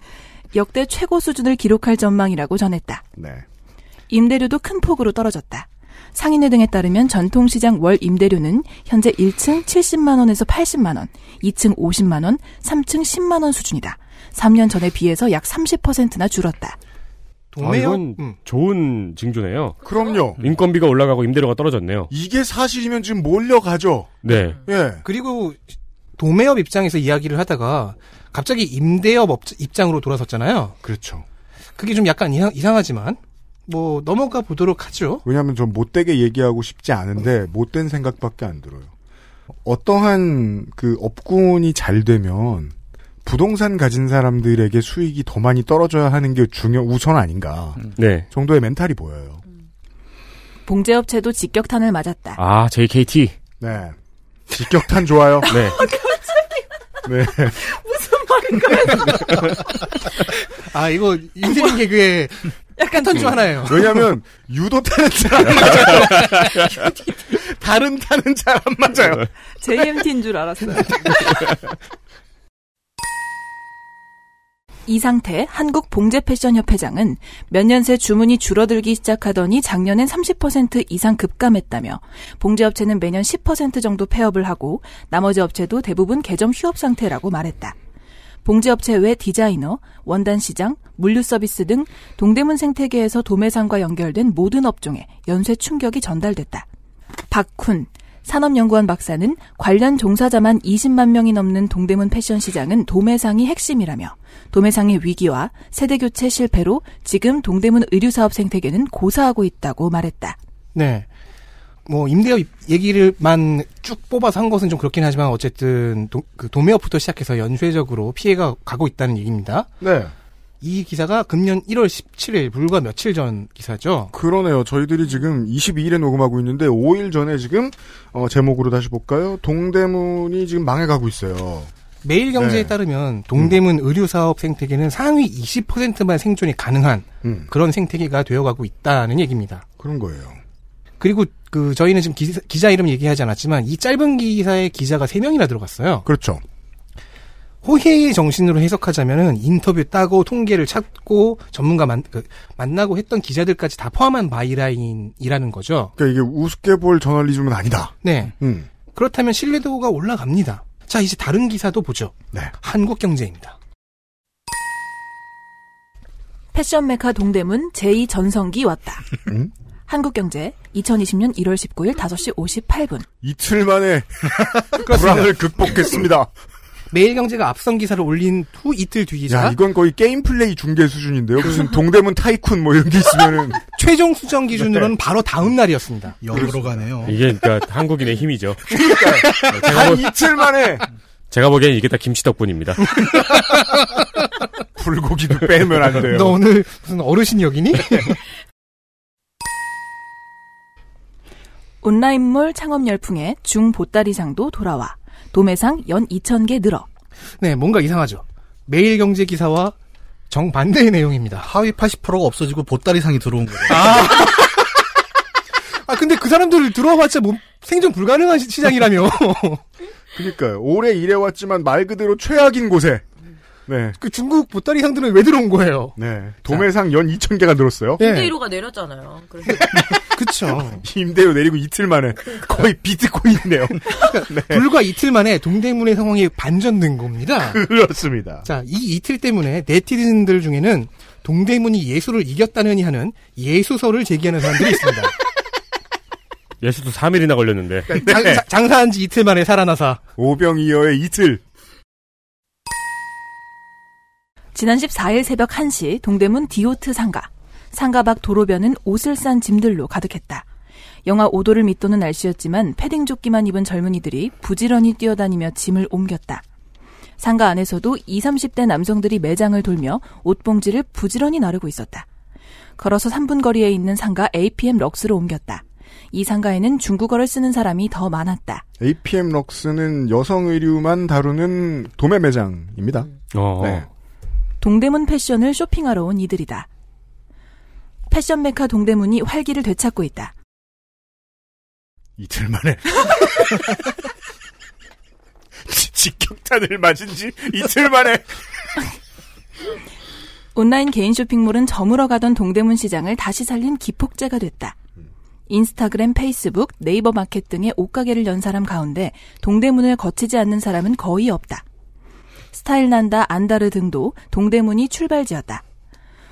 역대 최고 수준을 기록할 전망이라고 전했다. 네. 임대료도 큰 폭으로 떨어졌다. 상인회 등에 따르면 전통시장 월 임대료는 현재 1층 70만 원에서 80만 원, 2층 50만 원, 3층 10만 원 수준이다. 3년 전에 비해서 약 30%나 줄었다. 아, 이건 좋은 징조네요. 그럼요. 인건비가 올라가고 임대료가 떨어졌네요. 이게 사실이면 지금 몰려가죠. 네. 예. 그리고 도매업 입장에서 이야기를 하다가 갑자기 임대업 업- 입장으로 돌아섰잖아요. 그렇죠. 그게 좀 약간 이상, 이상하지만 뭐 넘어가 보도록 하죠. 왜냐하면 전 못되게 얘기하고 싶지 않은데 못된 생각밖에 안 들어요. 어떠한 그 업군이 잘 되면 부동산 가진 사람들에게 수익이 더 많이 떨어져야 하는 게 중요 우선 아닌가 네. 정도의 멘탈이 보여요. 봉제업체도 직격탄을 맞았다. 아, JKT. 네. 직격탄 좋아요. 네. 네. 아 이거 인생 개그의 약간 턴중 하나예요. 왜냐하면 유도 타는 잘안 맞아요. 다른 타는 잘안 맞아요. JMT인 줄 알았어요. 이상태 한국 봉제 패션 협회장은 몇 년 새 주문이 줄어들기 시작하더니 작년엔 30% 이상 급감했다며 봉제 업체는 매년 10% 정도 폐업을 하고 나머지 업체도 대부분 개점 휴업 상태라고 말했다. 봉제업체 외 디자이너, 원단시장, 물류서비스 등 동대문 생태계에서 도매상과 연결된 모든 업종에 연쇄 충격이 전달됐다. 박훈 산업연구원 박사는 관련 종사자만 20만 명이 넘는 동대문 패션 시장은 도매상이 핵심이라며 도매상의 위기와 세대 교체 실패로 지금 동대문 의류 사업 생태계는 고사하고 있다고 말했다. 네. 뭐 임대업 얘기를만 쭉 뽑아서 한 것은 좀 그렇긴 하지만 어쨌든 도, 그 도매업부터 시작해서 연쇄적으로 피해가 가고 있다는 얘기입니다. 네. 이 기사가 금년 1월 17일 불과 며칠 전 기사죠. 그러네요. 저희들이 지금 22일에 녹음하고 있는데 5일 전에 지금 어, 제목으로 다시 볼까요? 동대문이 지금 망해가고 있어요. 매일경제에 네. 따르면 동대문 의류사업 생태계는 상위 20%만 생존이 가능한 음. 그런 생태계가 되어가고 있다는 얘기입니다. 그런 거예요. 그리고 그 저희는 지금 기사, 기자 이름 얘기하지 않았지만 이 짧은 기사에 기자가 3명이나 들어갔어요. 그렇죠. 호혜의 정신으로 해석하자면은 인터뷰 따고 통계를 찾고 전문가 만, 그, 만나고 했던 기자들까지 다 포함한 byline이라는 거죠. 그러니까 이게 우습게 볼 저널리즘은 아니다. 네. 음. 그렇다면 신뢰도가 올라갑니다. 자, 이제 다른 기사도 보죠. 네. 한국경제입니다. 패션 메카 동대문 제2전성기 왔다. 음? 한국경제 2020년 1월 19일 5시 58분. 이틀 만에 불안을 극복했습니다. 매일경제가 앞선 기사를 올린 후 이틀 뒤 기사. 야, 이건 거의 게임 플레이 중계 수준인데요. 무슨 동대문 타이쿤 뭐 이런 게 있으면은 최종 수정 기준으로는 바로 다음 날이었습니다. 역으로 가네요. 이게 그러니까 한국인의 힘이죠. 한 제가, 보, 이틀 만에 제가 보기엔 이게 다 김치 덕분입니다. 불고기도 빼면 안 돼요. 너 오늘 무슨 어르신 역이니? 온라인몰 창업 열풍에 중보따리상도 돌아와 도매상 연 2,000개 늘어. 네, 뭔가 이상하죠. 매일경제 기사와 정반대의 내용입니다. 하위 80%가 없어지고 보따리상이 들어온 거예요. 아, 아 근데 그 사람들 들어와봤자 뭐 생존 불가능한 시- 시장이라며. 그러니까요. 오래 일해왔지만 말 그대로 최악인 곳에. 네. 그 중국 보따리 상들은 왜 들어온 거예요? 네. 도매상 연 2,000개가 늘었어요. 임대 1호가 내렸잖아요. 그래서 그쵸. 임대료 내리고 이틀 만에 거의 비트코인이네요. 네. 불과 이틀 만에 동대문의 상황이 반전된 겁니다. 그렇습니다. 자, 이 이틀 때문에 네티즌들 중에는 동대문이 예수를 이겼다느니 하는 예수설을 제기하는 사람들이 있습니다. 예수도 3일이나 걸렸는데. 장, 자- 장사한 지 이틀 만에 살아나사. 오병이어의 이틀. 지난 14일 새벽 1시 동대문 디오트 상가. 상가 밖 도로변은 옷을 싼 짐들로 가득했다. 영하 5도를 밑도는 날씨였지만 패딩 조끼만 입은 젊은이들이 부지런히 뛰어다니며 짐을 옮겼다. 상가 안에서도 20, 30대 남성들이 매장을 돌며 옷봉지를 부지런히 나르고 있었다. 걸어서 3분 거리에 있는 상가 APM 럭스로 옮겼다. 이 상가에는 중국어를 쓰는 사람이 더 많았다. APM 럭스는 여성 의류만 다루는 도매 매장입니다. 어. 네. 동대문 패션을 쇼핑하러 온 이들이다. 패션 메카 동대문이 활기를 되찾고 있다. 이틀 만에. 직격탄을 맞은 지 이틀 만에. 온라인 개인 쇼핑몰은 저물어 가던 동대문 시장을 다시 살린 기폭제가 됐다. 인스타그램, 페이스북, 네이버 마켓 등의 옷가게를 연 사람 가운데 동대문을 거치지 않는 사람은 거의 없다. 스타일난다, 안다르 등도 동대문이 출발지였다.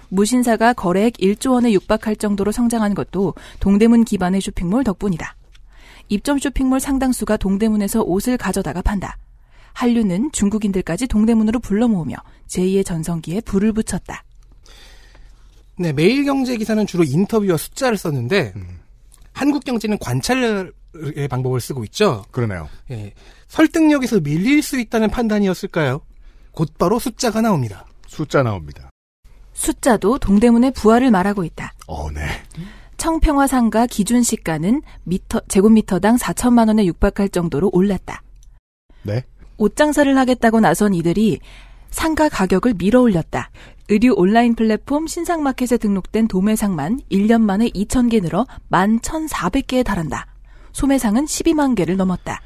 무신사가 거래액 1조 원에 육박할 정도로 성장한 것도 동대문 기반의 쇼핑몰 덕분이다. 입점 쇼핑몰 상당수가 동대문에서 옷을 가져다가 판다. 한류는 중국인들까지 동대문으로 불러 모으며 제2의 전성기에 불을 붙였다. 네, 매일경제 기사는 주로 인터뷰와 숫자를 썼는데 한국 경제는 관찰의 방법을 쓰고 있죠. 그러네요. 예, 설득력에서 밀릴 수 있다는 판단이었을까요? 곧바로 숫자가 나옵니다. 숫자 나옵니다. 숫자도 동대문의 부활을 말하고 있다. 어, 네. 청평화 상가 기준 시가는 미터, 제곱미터당 4천만 원에 육박할 정도로 올랐다. 네. 옷 장사를 하겠다고 나선 이들이 상가 가격을 밀어 올렸다. 의류 온라인 플랫폼 신상마켓에 등록된 도매상만 1년 만에 2,000개 늘어 11,400개에 달한다. 소매상은 12만 개를 넘었다.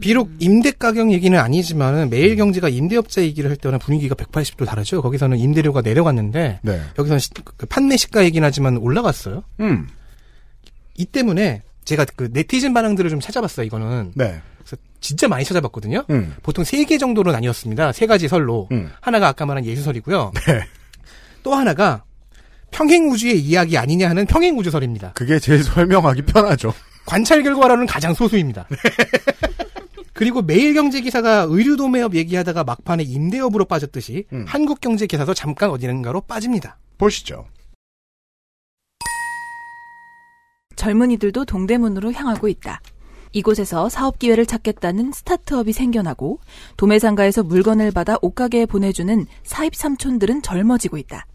비록 임대 가격 얘기는 아니지만은 매일 경제가 임대업자 얘기를 할 때는 분위기가 180도 다르죠. 거기서는 임대료가 내려갔는데 네. 여기서는 시- 그 판매 시가 얘기는 하지만 올라갔어요. 음. 이 때문에 제가 그 네티즌 반응들을 좀 찾아봤어요. 이거는 네. 그래서 진짜 많이 찾아봤거든요. 음. 보통 세 개 정도로 나뉘었습니다. 세 가지 설로 음. 하나가 아까 말한 예수설이고요. 네. 또 하나가 평행우주의 이야기 아니냐 하는 평행우주설입니다. 그게 제일 설명하기 편하죠. 관찰 결과로는 가장 소수입니다. 그리고 매일경제 기사가 의류도매업 얘기하다가 막판에 임대업으로 빠졌듯이 한국경제 기사도 잠깐 어디는가로 빠집니다. 보시죠. 젊은이들도 동대문으로 향하고 있다. 이곳에서 사업 기회를 찾겠다는 스타트업이 생겨나고 도매상가에서 물건을 받아 옷가게에 보내주는 사입 삼촌들은 젊어지고 있다.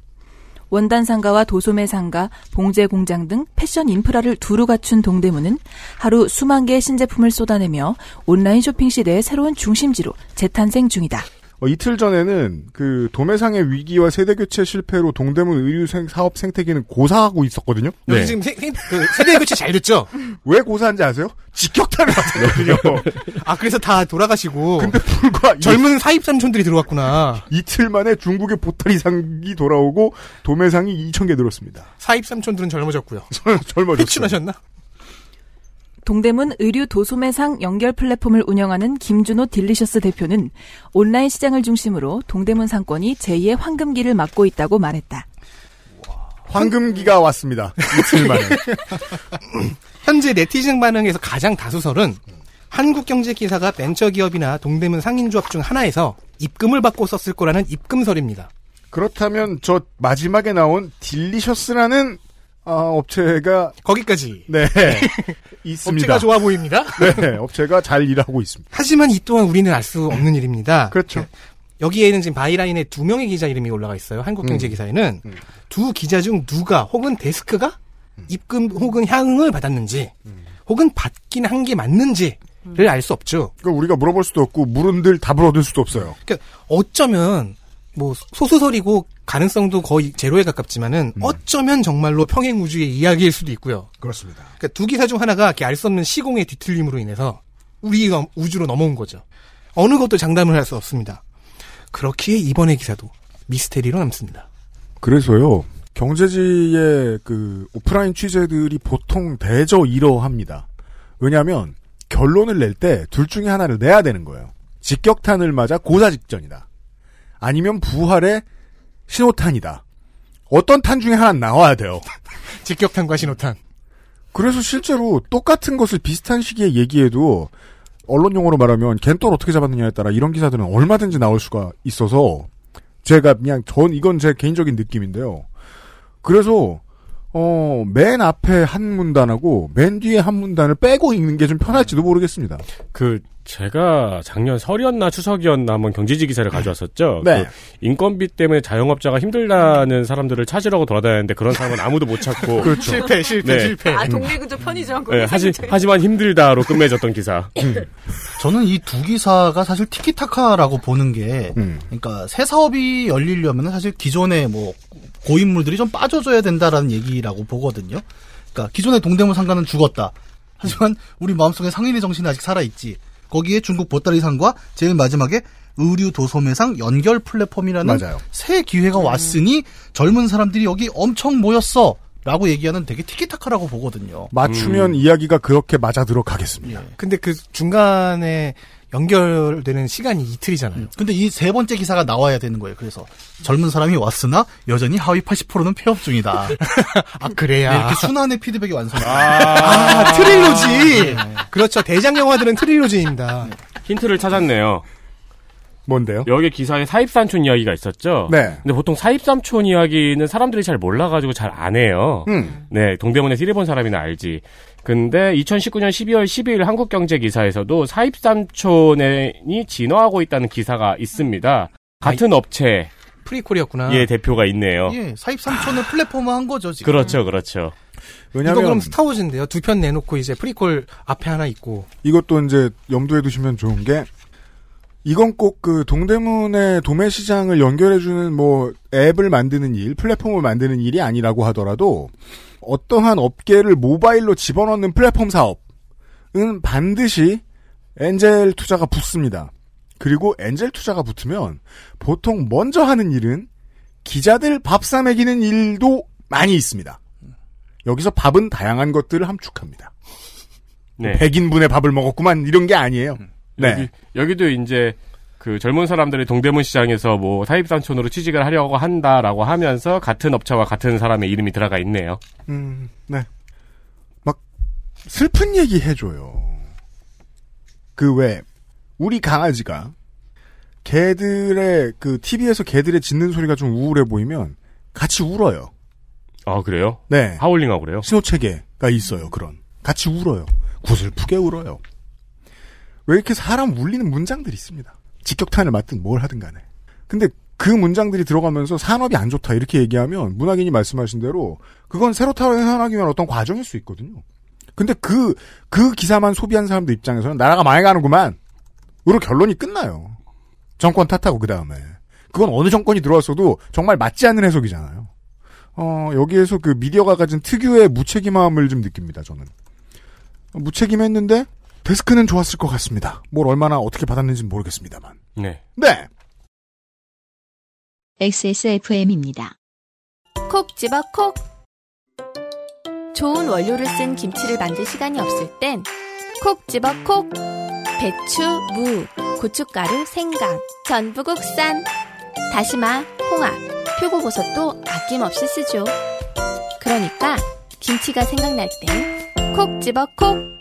원단 상가와 도소매 상가, 봉제 공장 등 패션 인프라를 두루 갖춘 동대문은 하루 수만 개의 신제품을 쏟아내며 온라인 쇼핑 시대의 새로운 중심지로 재탄생 중이다. 어, 이틀 전에는 그 도매상의 위기와 세대 교체 실패로 동대문 의류 생- 사업 생태계는 고사하고 있었거든요. 여기 지금 세, 세, 그 세대 교체 잘 됐죠? 왜 고사한지 아세요? 직격탄을 맞았거든요. 아 그래서 다 돌아가시고 근데 불과 젊은 사입 삼촌들이 들어왔구나. 이틀 만에 중국의 보따리 상이 돌아오고 도매상이 2천 개 늘었습니다. 사입 삼촌들은 젊어졌고요. 젊어졌어요. 회춘하셨나? 동대문 의류 도소매상 연결 플랫폼을 운영하는 김준호 딜리셔스 대표는 온라인 시장을 중심으로 동대문 상권이 제2의 황금기를 맞고 있다고 말했다. 황금기가 왔습니다. 이틀 만에. 현재 네티즌 반응에서 가장 다수설은 한국경제 기사가 벤처기업이나 동대문 상인조합 중 하나에서 입금을 받고 썼을 거라는 입금설입니다. 그렇다면 저 마지막에 나온 딜리셔스라는 아, 업체가 거기까지 네 있습니다. 업체가 좋아 보입니다. 네, 업체가 잘 일하고 있습니다. 하지만 이 또한 우리는 알 수 없는 일입니다. 그렇죠. 여기에는 지금 byline에 두 명의 기자 이름이 올라가 있어요. 한국경제 음. 기사에는 두 기자 중 누가 혹은 데스크가 입금 혹은 향응을 받았는지 혹은 받긴 한 게 맞는지를 알 수 없죠. 그러니까 우리가 물어볼 수도 없고 물은들 답을 얻을 수도 없어요. 그러니까 어쩌면 뭐 소수설이고 가능성도 거의 제로에 가깝지만은 어쩌면 정말로 평행 우주의 이야기일 수도 있고요. 그렇습니다. 그러니까 두 기사 중 하나가 알 수 없는 시공의 뒤틀림으로 인해서 우리가 우주로 넘어온 거죠. 어느 것도 장담을 할 수 없습니다. 그렇기에 이번의 기사도 미스테리로 남습니다. 그래서요, 경제지의 그 오프라인 취재들이 보통 대저 이러합니다. 왜냐하면 결론을 낼 때 둘 중에 하나를 내야 되는 거예요. 직격탄을 맞아 고사 직전이다. 아니면 부활의 신호탄이다. 어떤 탄 중에 하나 나와야 돼요. 직격탄과 신호탄. 그래서 실제로 똑같은 것을 비슷한 시기에 얘기해도 언론 용어로 말하면 겐떨 어떻게 잡았느냐에 따라 이런 기사들은 얼마든지 나올 수가 있어서 제가 그냥 전 이건 제 개인적인 느낌인데요. 그래서 어, 맨 앞에 한 문단하고 맨 뒤에 한 문단을 빼고 읽는 게 좀 편할지도 모르겠습니다. 그 제가 작년 설이었나 추석이었나 한번 경제지 기사를 가져왔었죠. 네. 그 인건비 때문에 자영업자가 힘들다는 사람들을 찾으려고 돌아다녔는데 그런 사람은 아무도 못 찾고 그렇죠. 실패, 실패, 네. 실패. 아, 동네근처 편의점. 네, 하지, 하지만 힘들다로 끝맺었던 기사. 저는 이 두 기사가 사실 티키타카라고 보는 게, 음. 그러니까 새 사업이 열리려면 사실 기존의 뭐 고인물들이 좀 빠져줘야 된다라는 얘기라고 보거든요. 그러니까 기존의 동대문 상가는 죽었다. 하지만 우리 마음속에 상인의 정신이 아직 살아있지. 거기에 중국 보따리상과 제일 마지막에 의류 도소매상 연결 플랫폼이라는 맞아요. 새 기회가 왔으니 젊은 사람들이 여기 엄청 모였어. 라고 얘기하는 되게 티키타카라고 보거든요. 맞추면 이야기가 그렇게 맞아 들어가겠습니다. 근데 그 중간에 연결되는 시간이 이틀이잖아요. 근데 이 세 번째 기사가 나와야 되는 거예요. 그래서 젊은 사람이 왔으나 여전히 하위 80%는 폐업 중이다. 아 그래야 네, 이렇게 순환의 피드백이 완성. 아, 트릴로지. 그렇죠. 대장 영화들은 트릴로지입니다. 힌트를 찾았네요. 뭔데요? 여기 기사에 사입삼촌 이야기가 있었죠. 네. 근데 보통 사입삼촌 이야기는 사람들이 잘 몰라가지고 잘 안 해요. 음. 네, 동대문에서 일해본 사람이나 알지. 근데 2019년 12월 12일 한국경제 기사에서도 사입삼촌이 진화하고 있다는 기사가 있습니다. 같은 업체의 프리콜이었구나. 대표가 있네요. 예, 사입삼촌을 플랫폼화 한 거죠, 지금. 그렇죠, 그렇죠. 왜냐면 이거 그럼 스타워즈인데요. 두 편 내놓고 이제 프리콜 앞에 하나 있고. 이것도 이제 염두에 두시면 좋은 게 이건 꼭 그 동대문의 도매 시장을 연결해 주는 뭐 앱을 만드는 일, 플랫폼을 만드는 일이 아니라고 하더라도 어떠한 업계를 모바일로 집어넣는 플랫폼 사업은 반드시 엔젤 투자가 붙습니다. 그리고 엔젤 투자가 붙으면 보통 먼저 하는 일은 기자들 밥사 먹이는 일도 많이 있습니다. 여기서 밥은 다양한 것들을 함축합니다. 네. 100인분의 밥을 먹었구만 이런 게 아니에요. 네. 여기, 여기 도 이제 그 젊은 사람들이 동대문 시장에서 뭐 사입삼촌으로 취직을 하려고 한다라고 하면서 같은 업체와 같은 사람의 이름이 들어가 있네요. 음, 네. 막 슬픈 얘기 해줘요. 그 왜 우리 강아지가 개들의 그 TV에서 개들의 짖는 소리가 좀 우울해 보이면 같이 울어요. 아 그래요? 네. 하울링하고 그래요? 신호체계가 있어요. 그런 같이 울어요. 구슬프게 울어요. 왜 이렇게 사람 울리는 문장들이 있습니다. 직격탄을 맞든 뭘 하든 간에. 근데 그 문장들이 들어가면서 산업이 안 좋다 이렇게 얘기하면 문학인이 말씀하신 대로 그건 새로 태어나기 위한 어떤 과정일 수 있거든요. 근데 그, 그 기사만 소비한 사람들 입장에서는 나라가 망해 가는구만. 으로 결론이 끝나요. 정권 탓하고 그 다음에. 그건 어느 정권이 들어왔어도 정말 맞지 않는 해석이잖아요. 어, 여기에서 그 미디어가 가진 특유의 무책임함을 좀 느낍니다, 저는. 무책임했는데, 데스크는 좋았을 것 같습니다. 뭘 얼마나 어떻게 받았는지는 모르겠습니다만. 네. 네! XSFM입니다. 콕 집어 콕. 좋은 원료를 쓴 김치를 만들 시간이 없을 땐 콕 집어 콕. 배추, 무, 고춧가루, 생강, 전부 국산. 다시마, 홍합, 표고버섯도 아낌없이 쓰죠. 그러니까 김치가 생각날 땐 콕 집어 콕.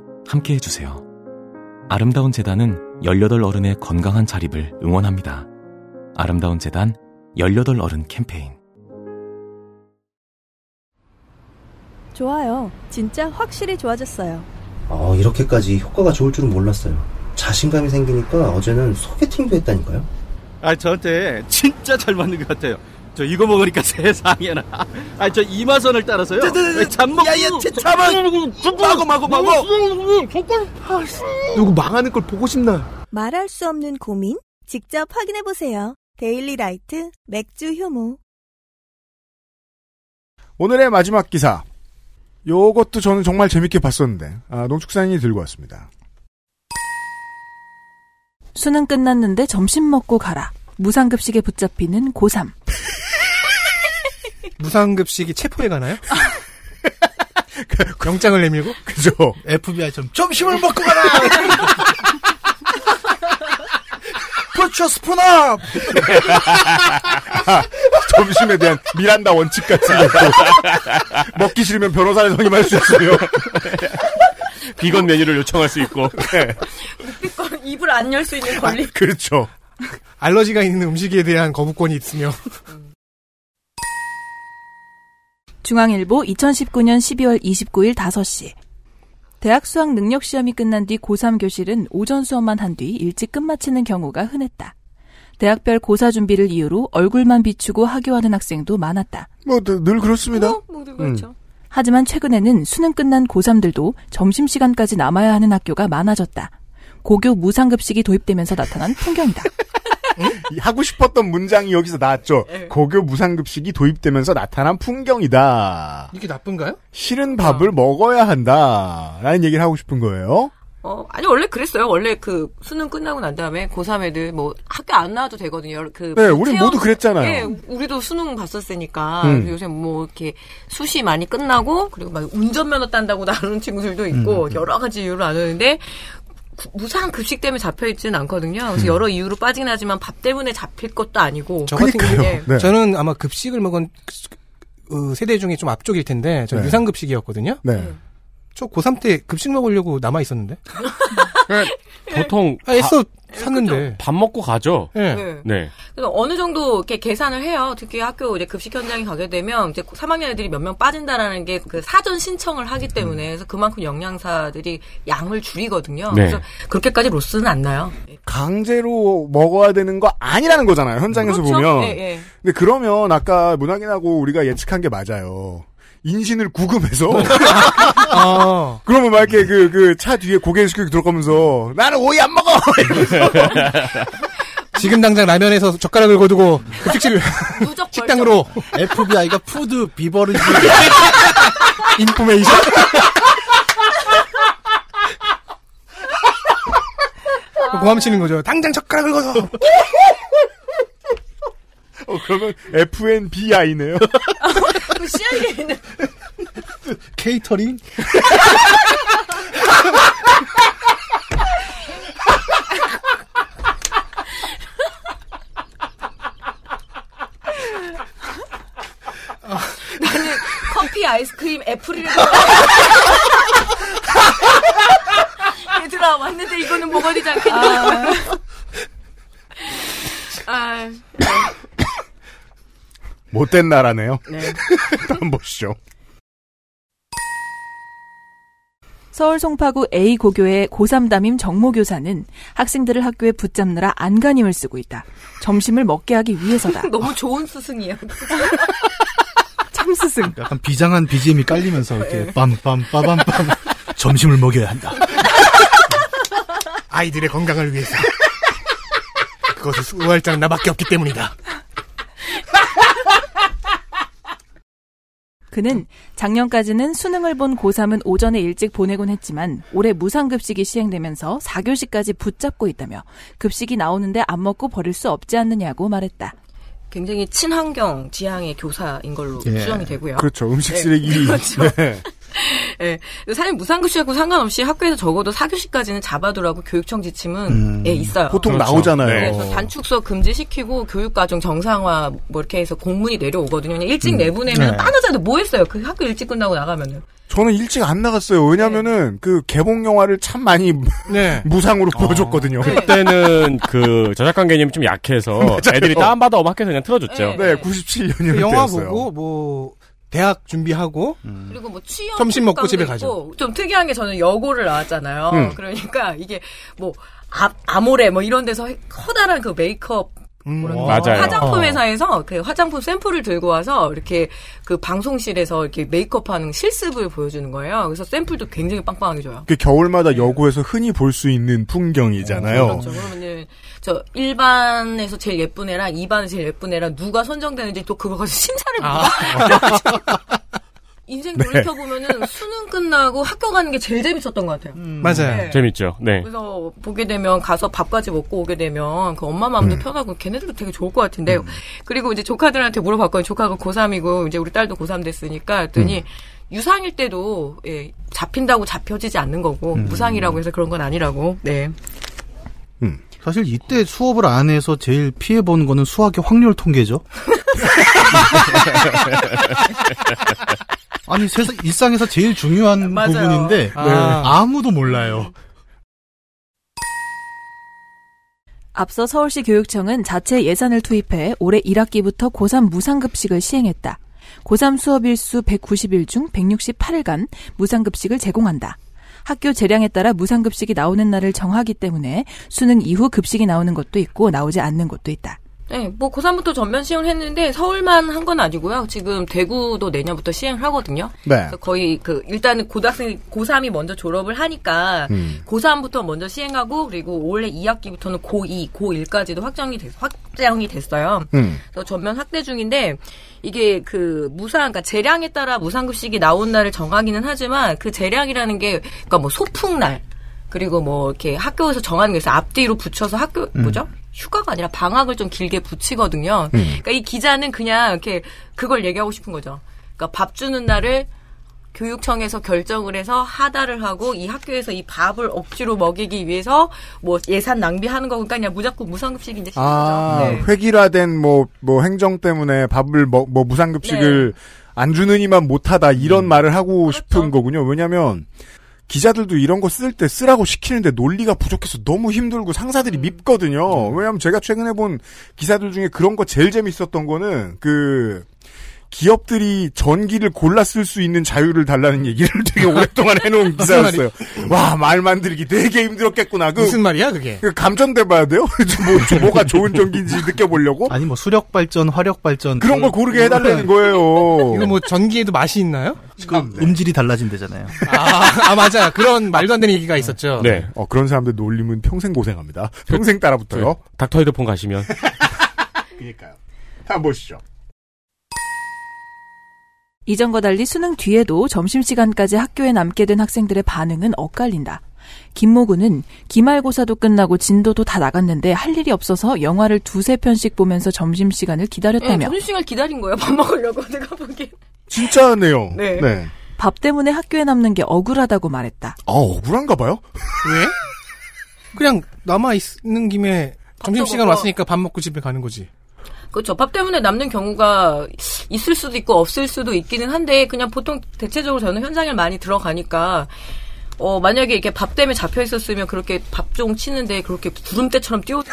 함께 해주세요. 아름다운 재단은 18 어른의 건강한 자립을 응원합니다. 아름다운 재단 18 어른 캠페인. 좋아요. 진짜 확실히 좋아졌어요. 어, 이렇게까지 효과가 좋을 줄은 몰랐어요. 자신감이 생기니까 어제는 소개팅도 했다니까요. 아, 저한테 진짜 잘 맞는 것 같아요. 저 이거 먹으니까 세상에나. 아, 저 이마선을 따라서요. 잠먹. 야야, 잠은 마고 마고 마고. 누구 망하는 걸 보고 싶나? 말할 수 없는 고민? 직접 확인해 보세요. 데일리 라이트 맥주 효모. 오늘의 마지막 기사. 요것도 저는 정말 재밌게 봤었는데 아, 농축산인이 들고 왔습니다. 수능 끝났는데 점심 먹고 가라. 무상급식에 붙잡히는 고3. 무상급식이 체포해 가나요? 영장을 내밀고? 그죠. FBI처럼 점심을 먹고 가라! Put your spoon up! 점심에 대한 미란다 원칙 같은 것도 먹기 싫으면 변호사를 선임할 수 있어요. 비건 메뉴를 요청할 수 있고. 네. 입을 안 열 수 있는 권리. 그렇죠. 알러지가 있는 음식에 대한 거부권이 있으며. 중앙일보 2019년 12월 29일 5시. 대학 수학 능력 시험이 끝난 뒤 고3 교실은 오전 수업만 한 뒤 일찍 끝마치는 경우가 흔했다. 대학별 고사 준비를 이유로 얼굴만 비추고 하교하는 학생도 많았다. 뭐 늘 그렇습니다. 뭐, 뭐 그렇죠. 하지만 최근에는 수능 끝난 고3들도 점심시간까지 남아야 하는 학교가 많아졌다. 고교 무상급식이 도입되면서 나타난 풍경이다. 이 하고 싶었던 문장이 여기서 나왔죠. 네. 고교 무상급식이 도입되면서 나타난 풍경이다. 이게 나쁜가요? 싫은 밥을 먹어야 한다. 라는 얘기를 하고 싶은 거예요. 어, 아니, 원래 그랬어요. 원래 그 수능 끝나고 난 다음에 고3 애들 뭐 학교 안 나와도 되거든요. 그. 네, 우리 모두 그랬잖아요. 예, 우리도 수능 봤었으니까. 음. 요새 뭐 이렇게 수시 많이 끝나고 그리고 막 운전면허 딴다고 나오는 친구들도 있고 음, 여러 가지 이유로 안 오는데 구- 무상 급식 때문에 잡혀 있지는 않거든요. 음. 그래서 여러 이유로 빠지긴 하지만 밥 때문에 잡힐 것도 아니고. 저 같은 경우에 예. 저는 아마 급식을 먹은 어, 세대 중에 좀 앞쪽일 텐데 저 네. 유상 급식이었거든요. 네. 저 고3 때 급식 먹으려고 남아 있었는데. 보통 아, 애써 밥- 샀는데. 밥 먹고 가죠. 네. 네. 네. 그래서 어느 정도 이렇게 계산을 해요. 특히 학교 이제 급식 현장에 가게 되면 이제 3학년 애들이 몇 명 빠진다라는 게 그 사전 신청을 하기 때문에 그래서 그만큼 영양사들이 양을 줄이거든요. 네. 그래서 그렇게까지 로스는 안 나요. 강제로 먹어야 되는 거 아니라는 거잖아요. 현장에서 그렇죠? 보면. 예, 예. 근데 그러면 아까 문학인하고 우리가 예측한 게 맞아요. 인신을 구금해서 아. 그러면 막 이렇게 그 그 차 뒤에 고개 숙이고 들어가면서 나는 오이 안 먹어. 이러면서 지금 당장 라면에서 젓가락을 거두고 급식실 식당으로 FBI가 Food Beverage Information 고함 치는 거죠. 당장 젓가락을 거둬. 어, 그러면 FNBI네요. 그 CIA는 케이터링 나는 커피, 아이스크림, 애플이라고. 얘들아 왔는데 이거는 먹어야 되지 않겠냐. 아, 못된 나라네요. 네. 한번 보시죠. 서울 송파구 A 고교의 고3 담임 정모 교사는 학생들을 학교에 붙잡느라 안간힘을 쓰고 있다. 점심을 먹게 하기 위해서다. 너무 좋은 스승이에요. 참 스승. 약간 비장한 BGM이 깔리면서 이렇게 빰빰 빠밤빰 점심을 먹여야 한다. 아이들의 건강을 위해서. 그것을 수호할 자는 나밖에 없기 때문이다. 그는 작년까지는 수능을 본 고3은 오전에 일찍 보내곤 했지만 올해 무상급식이 시행되면서 4교시까지 붙잡고 있다며 급식이 나오는데 안 먹고 버릴 수 없지 않느냐고 말했다. 굉장히 친환경 지향의 교사인 걸로 예. 추정이 되고요. 그렇죠. 음식 네. 쓰레기. 그렇죠. 네. 예. 사실 무상급식하고 상관없이 학교에서 적어도 4교시까지는 잡아두라고 교육청 지침은 음. 예, 있어요. 보통 그렇죠. 나오잖아요. 네, 그래서 단축 수업 금지시키고 교육과정 정상화 뭐 이렇게 해서 공문이 내려오거든요. 그냥 일찍 음. 내보내면 네. 빠르자도 뭐 했어요? 그 학교 일찍 끝나고 나가면은. 저는 일찍 안 나갔어요. 왜냐면은 그 개봉 영화를 참 많이 무상으로 보여줬거든요. 그때는 그 저작권 개념이 좀 약해서. 애들이 다운받아 학교에서 그냥 틀어줬죠. 네, 97년이었어요. 영화 보고 뭐 대학 준비하고 그리고 뭐 취업 점심 먹고 집에 가죠. 좀 특이한 게 저는 여고를 나왔잖아요. 음. 그러니까 이게 뭐 아, 아모레 뭐 이런 데서 커다란 그 메이크업 뭐랄까, 맞아요. 화장품 어. 회사에서 그 화장품 샘플을 들고 와서 이렇게 그 방송실에서 이렇게 메이크업하는 실습을 보여주는 거예요. 그래서 샘플도 굉장히 빵빵하게 줘요. 그 겨울마다 여고에서 흔히 볼 수 있는 풍경이잖아요. 그렇죠. 그러면은 저 1반에서 제일 예쁜 애랑 2반에서 제일 예쁜 애랑 누가 선정되는지 또 그거 가지고 심사를 봐. 인생 네. 돌이켜 보면은 수능 끝나고 학교 가는 게 제일 재밌었던 것 같아요. 맞아요. 네. 재밌죠. 네. 그래서 보게 되면 가서 밥까지 먹고 오게 되면 그 엄마 마음도 편하고 걔네들도 되게 좋을 것 같은데 그리고 이제 조카들한테 물어봤거든요. 조카가 고3이고 이제 우리 딸도 고3 됐으니까 했더니 유상일 때도 예, 잡힌다고 잡혀지지 않는 거고 무상이라고 해서 그런 건 아니라고. 네. 사실 이때 수업을 안 해서 제일 피해 보는 거는 수학의 확률 통계죠. 아니 세상 일상에서 제일 중요한 맞아요. 부분인데 아. 아무도 몰라요. 앞서 서울시 교육청은 자체 예산을 투입해 올해 1학기부터 고3 무상급식을 시행했다. 고3 수업 일수 190일 중 168일간 무상급식을 제공한다. 학교 재량에 따라 무상급식이 나오는 날을 정하기 때문에 수능 이후 급식이 나오는 것도 있고 나오지 않는 것도 있다. 네, 뭐 고3부터 전면 시행을 했는데 서울만 한 건 아니고요. 지금 대구도 내년부터 시행을 하거든요. 네. 거의 그 일단은 고등학생 고3이 먼저 졸업을 하니까 음. 고3부터 먼저 시행하고 그리고 올해 2학기부터는 고2, 고1까지도 확정이 됐, 확정이 됐어요. 음. 그래서 전면 확대 중인데 이게 그 무상 그러니까 재량에 따라 무상급식이 나온 날을 정하기는 하지만 그 재량이라는 게 그러니까 뭐 소풍 날 그리고 뭐 이렇게 학교에서 정하는 게 있어요. 앞뒤로 붙여서 학교 음. 뭐죠? 휴가가 아니라 방학을 좀 길게 붙이거든요. 음. 그러니까 이 기자는 그냥 이렇게 그걸 얘기하고 싶은 거죠. 그러니까 밥 주는 날을 교육청에서 결정을 해서 하다를 하고 이 학교에서 이 밥을 억지로 먹이기 위해서 뭐 예산 낭비하는 거 그러니까 그냥 무조건 무상급식이 이제 시는 아, 거죠. 네. 획일화된 뭐, 뭐 행정 때문에 밥을 뭐, 뭐 무상급식을 네. 안 주는 이만 못하다 음. 이런 말을 하고 그렇죠. 싶은 거군요. 왜냐면 기자들도 이런 거 쓸 때 쓰라고 시키는데 논리가 부족해서 너무 힘들고 상사들이 음. 밉거든요. 왜냐면 제가 최근에 본 기사들 중에 그런 거 제일 재밌었던 거는 그 기업들이 전기를 골라 쓸 수 있는 자유를 달라는 얘기를 되게 오랫동안 해놓은 기사였어요. 와, 말 만들기 되게 힘들었겠구나. 그, 무슨 말이야 그게? 그 감전돼 봐야 돼요? 뭐, 뭐가 좋은 전기인지 느껴보려고? 아니 뭐 수력 발전, 화력 발전 그런 걸 고르게 해달라는 거예요. 이거 뭐 전기에도 맛이 있나요? 그 음질이 달라진대잖아요. 아, 아 맞아. 그런 말도 안 되는 얘기가 있었죠. 네. 어, 그런 사람들 놀림은 평생 고생합니다. 평생 따라붙어요. 네. 닥터 헤드폰 가시면 그니까요. 한번 보시죠. 이전과 달리 수능 뒤에도 점심시간까지 학교에 남게 된 학생들의 반응은 엇갈린다. 김모구는 기말고사도 끝나고 진도도 다 나갔는데 할 일이 없어서 영화를 두세 편씩 보면서 점심시간을 네, 기다렸다며 점심시간 기다린 거예요. 밥 먹으려고 내가 보기엔. 진짜네요. 네. 밥 때문에 학교에 남는 게 억울하다고 말했다. 아, 억울한가 봐요? 왜? 그냥 남아 있는 김에 점심시간. 왔으니까 밥 먹고 집에 가는 거지. 그렇죠. 밥 때문에 남는 경우가 있을 수도 있고 없을 수도 있기는 한데 그냥 보통 대체적으로 저는 현장에 많이 들어가니까 어 만약에 이렇게 밥 때문에 잡혀 있었으면 그렇게 밥종 치는데 그렇게 구름대처럼 뛰어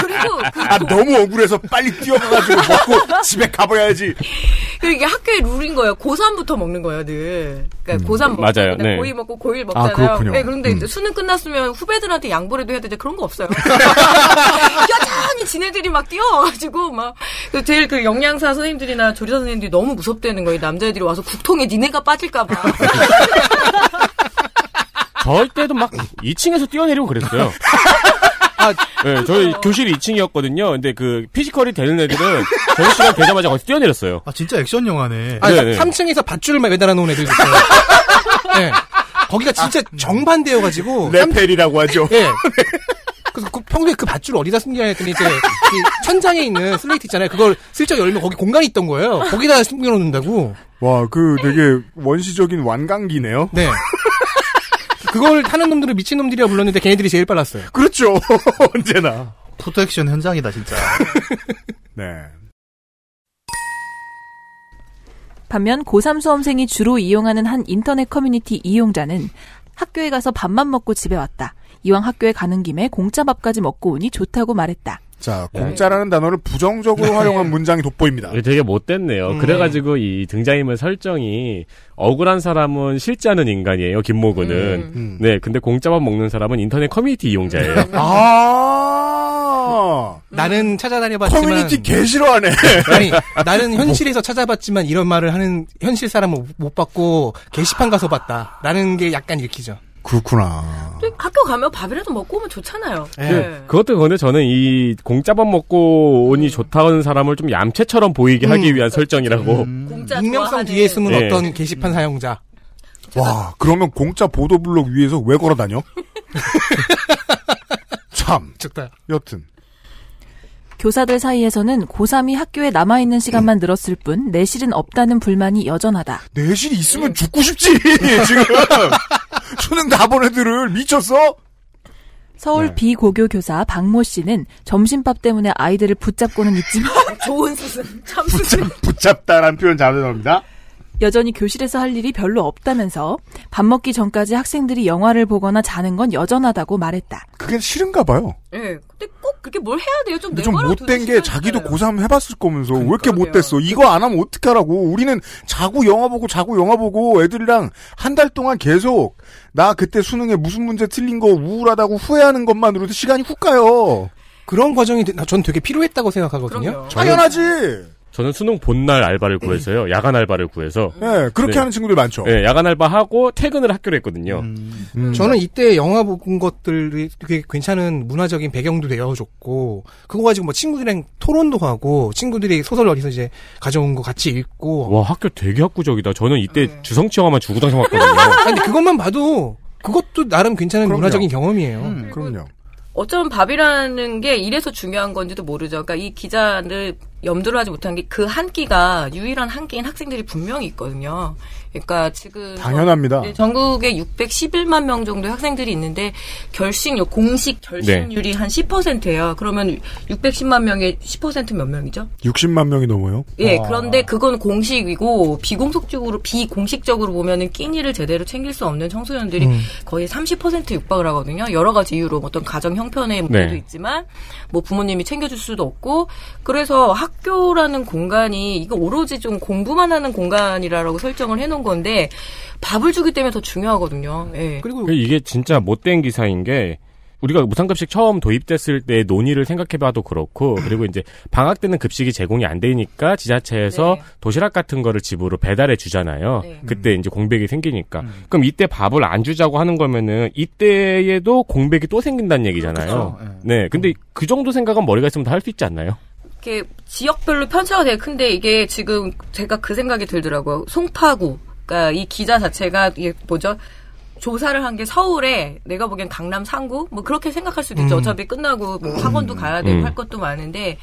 그리고 그 아, 너무 억울해서 빨리 뛰어가가지고 먹고 집에 가봐야지. 그 이게 학교의 룰인 거예요. 고3부터 먹는 거예요, 늘. 그러니까 고3 먹고 맞아요. 그다음에 네. 고2 먹고 고1 아, 먹잖아요. 그렇군요. 네, 그런데 음. 이제 수능 끝났으면 후배들한테 양보라도 해야 되는데 그런 거 없어요. 여전히 지네들이 막 뛰어와가지고 막그 제일 그 영양사 선생님들이나 조리사 선생님들이 너무 무섭다는 거예요. 남자애들이 와서 국통에 니네가 빠질까 봐. 저희 때도 막 2층에서 뛰어내리고 그랬어요. 네, 저희 교실이 2층이었거든요. 근데 그 physical이 되는 애들은 저희 시간 되자마자 거기서 뛰어내렸어요. 아 진짜 액션 영화네. 아, 네, 네. 3층에서 밧줄을 매달아 놓은 애들도 있어요. 네. 거기가 진짜 정반대여가지고. 레펠이라고 하죠. 예. 그래서 그 평소 평소에 그 밧줄 어디다 숨기냐 했더니 이제 이 천장에 있는 슬레이트 있잖아요. 그걸 슬쩍 열면 거기 공간이 있던 거예요. 거기다 숨겨놓는다고. 와, 그 되게 원시적인 완강기네요. 네. 그걸 타는 놈들을 미친놈들이라 불렀는데 걔네들이 제일 빨랐어요. 그렇죠. 언제나. photo action 현장이다 진짜. 네. 반면 고3 수험생이 주로 이용하는 한 인터넷 커뮤니티 이용자는 학교에 가서 밥만 먹고 집에 왔다. 이왕 학교에 가는 김에 공짜 밥까지 먹고 오니 좋다고 말했다. 자, 공짜라는 단어를 부정적으로 활용한 문장이 돋보입니다. 되게 못됐네요. 음. 그래가지고 이 등장인물 설정이 억울한 사람은 실존하는 인간이에요. 김모 군은. 음. 네, 근데 공짜밥 먹는 사람은 인터넷 커뮤니티 이용자예요. 아, 나는 찾아다녀봤지만 커뮤니티 개 싫어하네. 아니 나는 현실에서 찾아봤지만 이런 말을 하는 현실 사람은 못 봤고 게시판 가서 봤다 라는 게 약간 읽히죠. 그렇구나. 또 학교 가면 밥이라도 먹고 오면 좋잖아요. 그, 그것도 그런데 저는 이 공짜밥 먹고 오니 좋다는 사람을 좀 얌체처럼 보이게 하기 위한 설정이라고. 공짜 익명성 뒤에 숨은 네. 어떤 게시판 사용자. 와, 그러면 공짜 보도블록 위에서 왜 걸어 다녀? 참. 좋다. 여튼. 교사들 사이에서는 고3이 학교에 남아있는 시간만 늘었을 뿐 내실은 없다는 불만이 여전하다. 내실이 있으면 죽고 싶지, 지금. 수능 다 본 애들을 미쳤어? 서울 비고교 교사 박모 씨는 점심밥 때문에 아이들을 붙잡고는 있지만 좋은 수순, 참 수순. 붙잡다라는 표현 잘 나옵니다. 여전히 교실에서 할 일이 별로 없다면서 밥 먹기 전까지 학생들이 영화를 보거나 자는 건 여전하다고 말했다. 그게 싫은가 봐요. 예. 근데 꼭 그렇게 뭘 해야 돼요? 좀 좀 못된 게 자기도 고3 해봤을 거면서 왜 이렇게 못됐어? 이거 안 하면 어떡하라고. 우리는 자고 영화 보고 자고 영화 보고 애들이랑 한 달 동안 계속 나 그때 수능에 무슨 문제 틀린 거 우울하다고 후회하는 것만으로도 시간이 훅 가요. 그런 과정이 전 되게 필요했다고 생각하거든요. 당연하지. 저는 수능 본날 알바를 구해서요. 야간 알바를 구해서. 네, 그렇게 하는 친구들 많죠. 네, 야간 알바하고 퇴근을 학교로 했거든요. 음. 저는 이때 영화 본 것들이 되게 괜찮은 문화적인 배경도 되어줬고 그거 가지고 뭐 친구들이랑 토론도 하고 친구들이 소설 어디서 이제 가져온 거 같이 읽고 와, 학교 되게 학구적이다. 저는 이때 네. 주성치 영화만 주구장창 봤거든요. 아니 근데 그것만 봐도 그것도 나름 괜찮은 그럼요. 문화적인 경험이에요. 음, 그럼요. 어쩌면 밥이라는 게 이래서 중요한 건지도 모르죠. 그러니까 이 기자를 염두를 하지 못한 게 그 한 끼가 유일한 한 끼인 학생들이 분명히 있거든요. 그러니까 지금 당연합니다. 네, 전국에 611만 명 정도의 학생들이 있는데 결식 공식 결식률이 한 10%예요. 그러면 610만 명의 10%몇 명이죠? 60만 명이 넘어요. 예, 와. 그런데 그건 공식이고 비공식적으로 비공식적으로 보면은 끼니를 제대로 챙길 수 없는 청소년들이 음. 거의 30% 육박을 하거든요. 여러 가지 이유로 어떤 가정 형편의 문제도 네. 있지만 뭐 부모님이 챙겨줄 수도 없고 그래서 학교라는 공간이 이거 오로지 좀 공부만 하는 공간이라고 설정을 해놓은 건데 밥을 주기 때문에 더 중요하거든요. 예. 그리고 이게 진짜 못된 기사인 게 우리가 무상급식 처음 도입됐을 때 논의를 생각해봐도 그렇고 그리고 이제 방학 때는 급식이 제공이 안 되니까 지자체에서 도시락 같은 거를 집으로 배달해 주잖아요. 그때 이제 공백이 생기니까 그럼 이때 밥을 안 주자고 하는 거면은 이때에도 공백이 또 생긴다는 얘기잖아요. 그렇죠. 네, 근데 그 정도 생각은 머리가 있으면 다 할 수 있지 않나요? 이렇게 지역별로 편차가 되게 큰데 이게 지금 제가 그 생각이 들더라고요. 송파구. 그러니까 이 기자 자체가 이게 뭐죠? 조사를 한 게 서울에 내가 보기엔 강남 상구 뭐 그렇게 생각할 수도 있죠. 음. 어차피 끝나고 뭐 학원도 가야 되고 음. 할 것도 많은데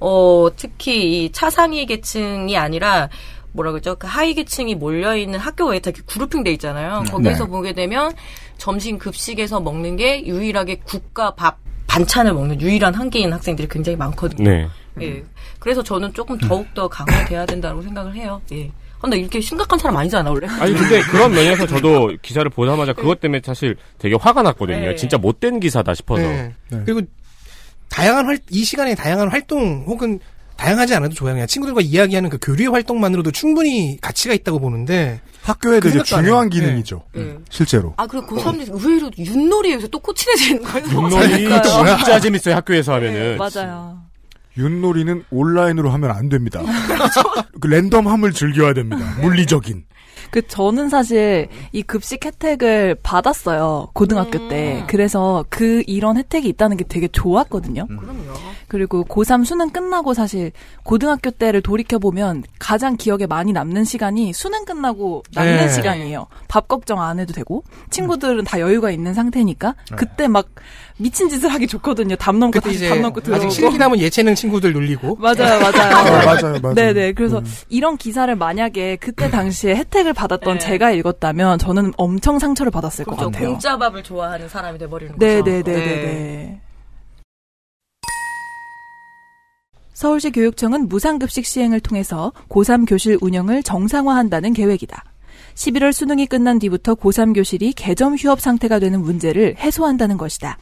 어 특히 이 차상위 계층이 아니라 뭐라 그러죠? 그 하위 계층이 몰려 있는 학교 외에 다 이렇게 그룹핑 돼 있잖아요. 거기에서 네. 보게 되면 점심 급식에서 먹는 게 유일하게 국가 밥 반찬을 먹는 유일한 한계인 학생들이 굉장히 많거든요. 네. 예. 그래서 저는 조금 더욱 더 강화돼야 된다고 생각을 해요. 예. 아, 근데 이렇게 심각한 사람 아니잖아, 원래. 아니 근데 그런 면에서 저도 기사를 보자마자 그것 때문에 사실 되게 화가 났거든요. 네. 진짜 못된 기사다 싶어서. 네. 그리고 다양한 활, 이 시간에 다양한 활동 혹은 다양하지 않아도 좋아요. 그냥 친구들과 이야기하는 그 교류의 활동만으로도 충분히 가치가 있다고 보는데 학교에 그 되게 중요한. 기능이죠. 네. 실제로. 아, 그리고 그 사람들이 의외로 윷놀이에 요새 또 꽂히해지는 거예요. 윷놀이. 진짜 재밌어요 학교에서 하면은. 맞아요. 윷놀이는 온라인으로 하면 안 됩니다. 그 랜덤함을 즐겨야 됩니다. 물리적인. 그 저는 사실 이 급식 혜택을 받았어요 고등학교 때 그래서 그 이런 혜택이 있다는 게 되게 좋았거든요. 그리고 고3 수능 끝나고 사실 고등학교 때를 돌이켜 보면 가장 기억에 많이 남는 시간이 수능 끝나고 남는 네. 시간이에요. 밥 걱정 안 해도 되고 친구들은 다 여유가 있는 상태니까 그때 막 미친 짓을 하기 좋거든요. 담 넘고 다시 이제 담 넘고 들어오고. 아직 실기 남은 예체능 친구들 놀리고. 맞아요, 맞아요. 아, 맞아요, 맞아요. 네네. 그래서 이런 기사를 만약에 그때 당시에 혜택을 받았던 제가 읽었다면 저는 엄청 상처를 받았을 것 그렇죠. 같아요. 공짜 밥을 좋아하는 사람이 돼버리는 거죠. 네네네네 네. 서울시 교육청은 무상급식 시행을 통해서 고3 교실 운영을 정상화한다는 계획이다. 11월 수능이 끝난 뒤부터 고3 교실이 개점 휴업 상태가 되는 문제를 해소한다는 것이다.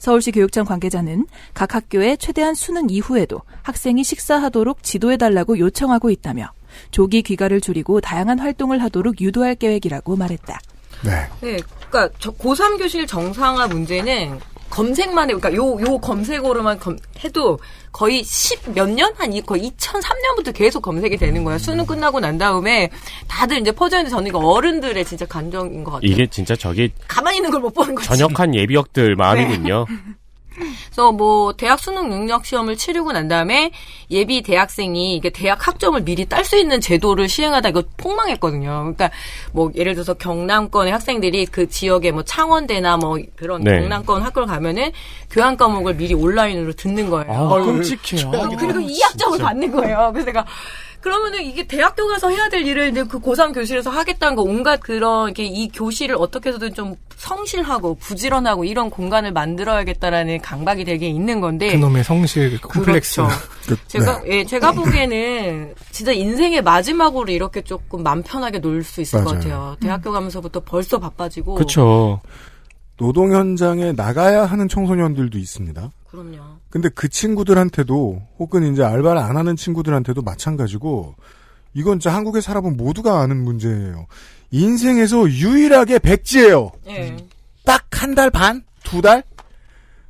서울시 교육청 관계자는 각 학교에 최대한 수능 이후에도 학생이 식사하도록 지도해달라고 요청하고 있다며 조기 귀가를 줄이고 다양한 활동을 하도록 유도할 계획이라고 말했다. 네. 네, 그러니까 저 고3 교실 정상화 문제는 검색만 해, 그러니까 요, 요 검색어로만 검- 해도 거의 10몇 년? 한 이- 거의 2003년부터 계속 검색이 되는 거예요. 수능 끝나고 난 다음에 다들 이제 퍼져있는데 저는 이거 어른들의 진짜 감정인 것 같아요. 이게 진짜 저기 가만히 있는 걸 못 보는 거지. 전역한 예비역들 마음이군요. 그래서 뭐 대학 수능 능력 시험을 치르고 난 다음에 예비 대학생이 이게 대학 학점을 미리 딸 수 있는 제도를 시행하다 이거 폭망했거든요. 그러니까 뭐 예를 들어서 경남권의 학생들이 그 지역에 뭐 창원대나 뭐 그런 네. 경남권 학교를 가면은 교양 과목을 미리 온라인으로 듣는 거예요. 아, 끔찍해요. 그리고 이 학점을 진짜. 받는 거예요. 그래서 내가 그러면은 이게 대학교 가서 해야 될 일을 이제 그 고3 교실에서 하겠다는 거 온갖 그런 이렇게 이 교실을 어떻게 해서든 좀 성실하고 부지런하고 이런 공간을 만들어야겠다라는 강박이 되게 있는 건데 그놈의 성실 콤플렉스. 그렇죠. 제가 예 제가 보기에는 진짜 인생의 마지막으로 이렇게 조금 맘 편하게 놀 수 있을 것 맞아요. 같아요. 대학교 가면서부터 벌써 바빠지고 그렇죠. 노동 현장에 나가야 하는 청소년들도 있습니다. 그럼요. 근데 그 친구들한테도 혹은 이제 알바를 안 하는 친구들한테도 마찬가지고 이건 진짜 한국에 살아본 모두가 아는 문제예요. 인생에서 유일하게 백지예요. 예. 딱한 달 반? 두 달?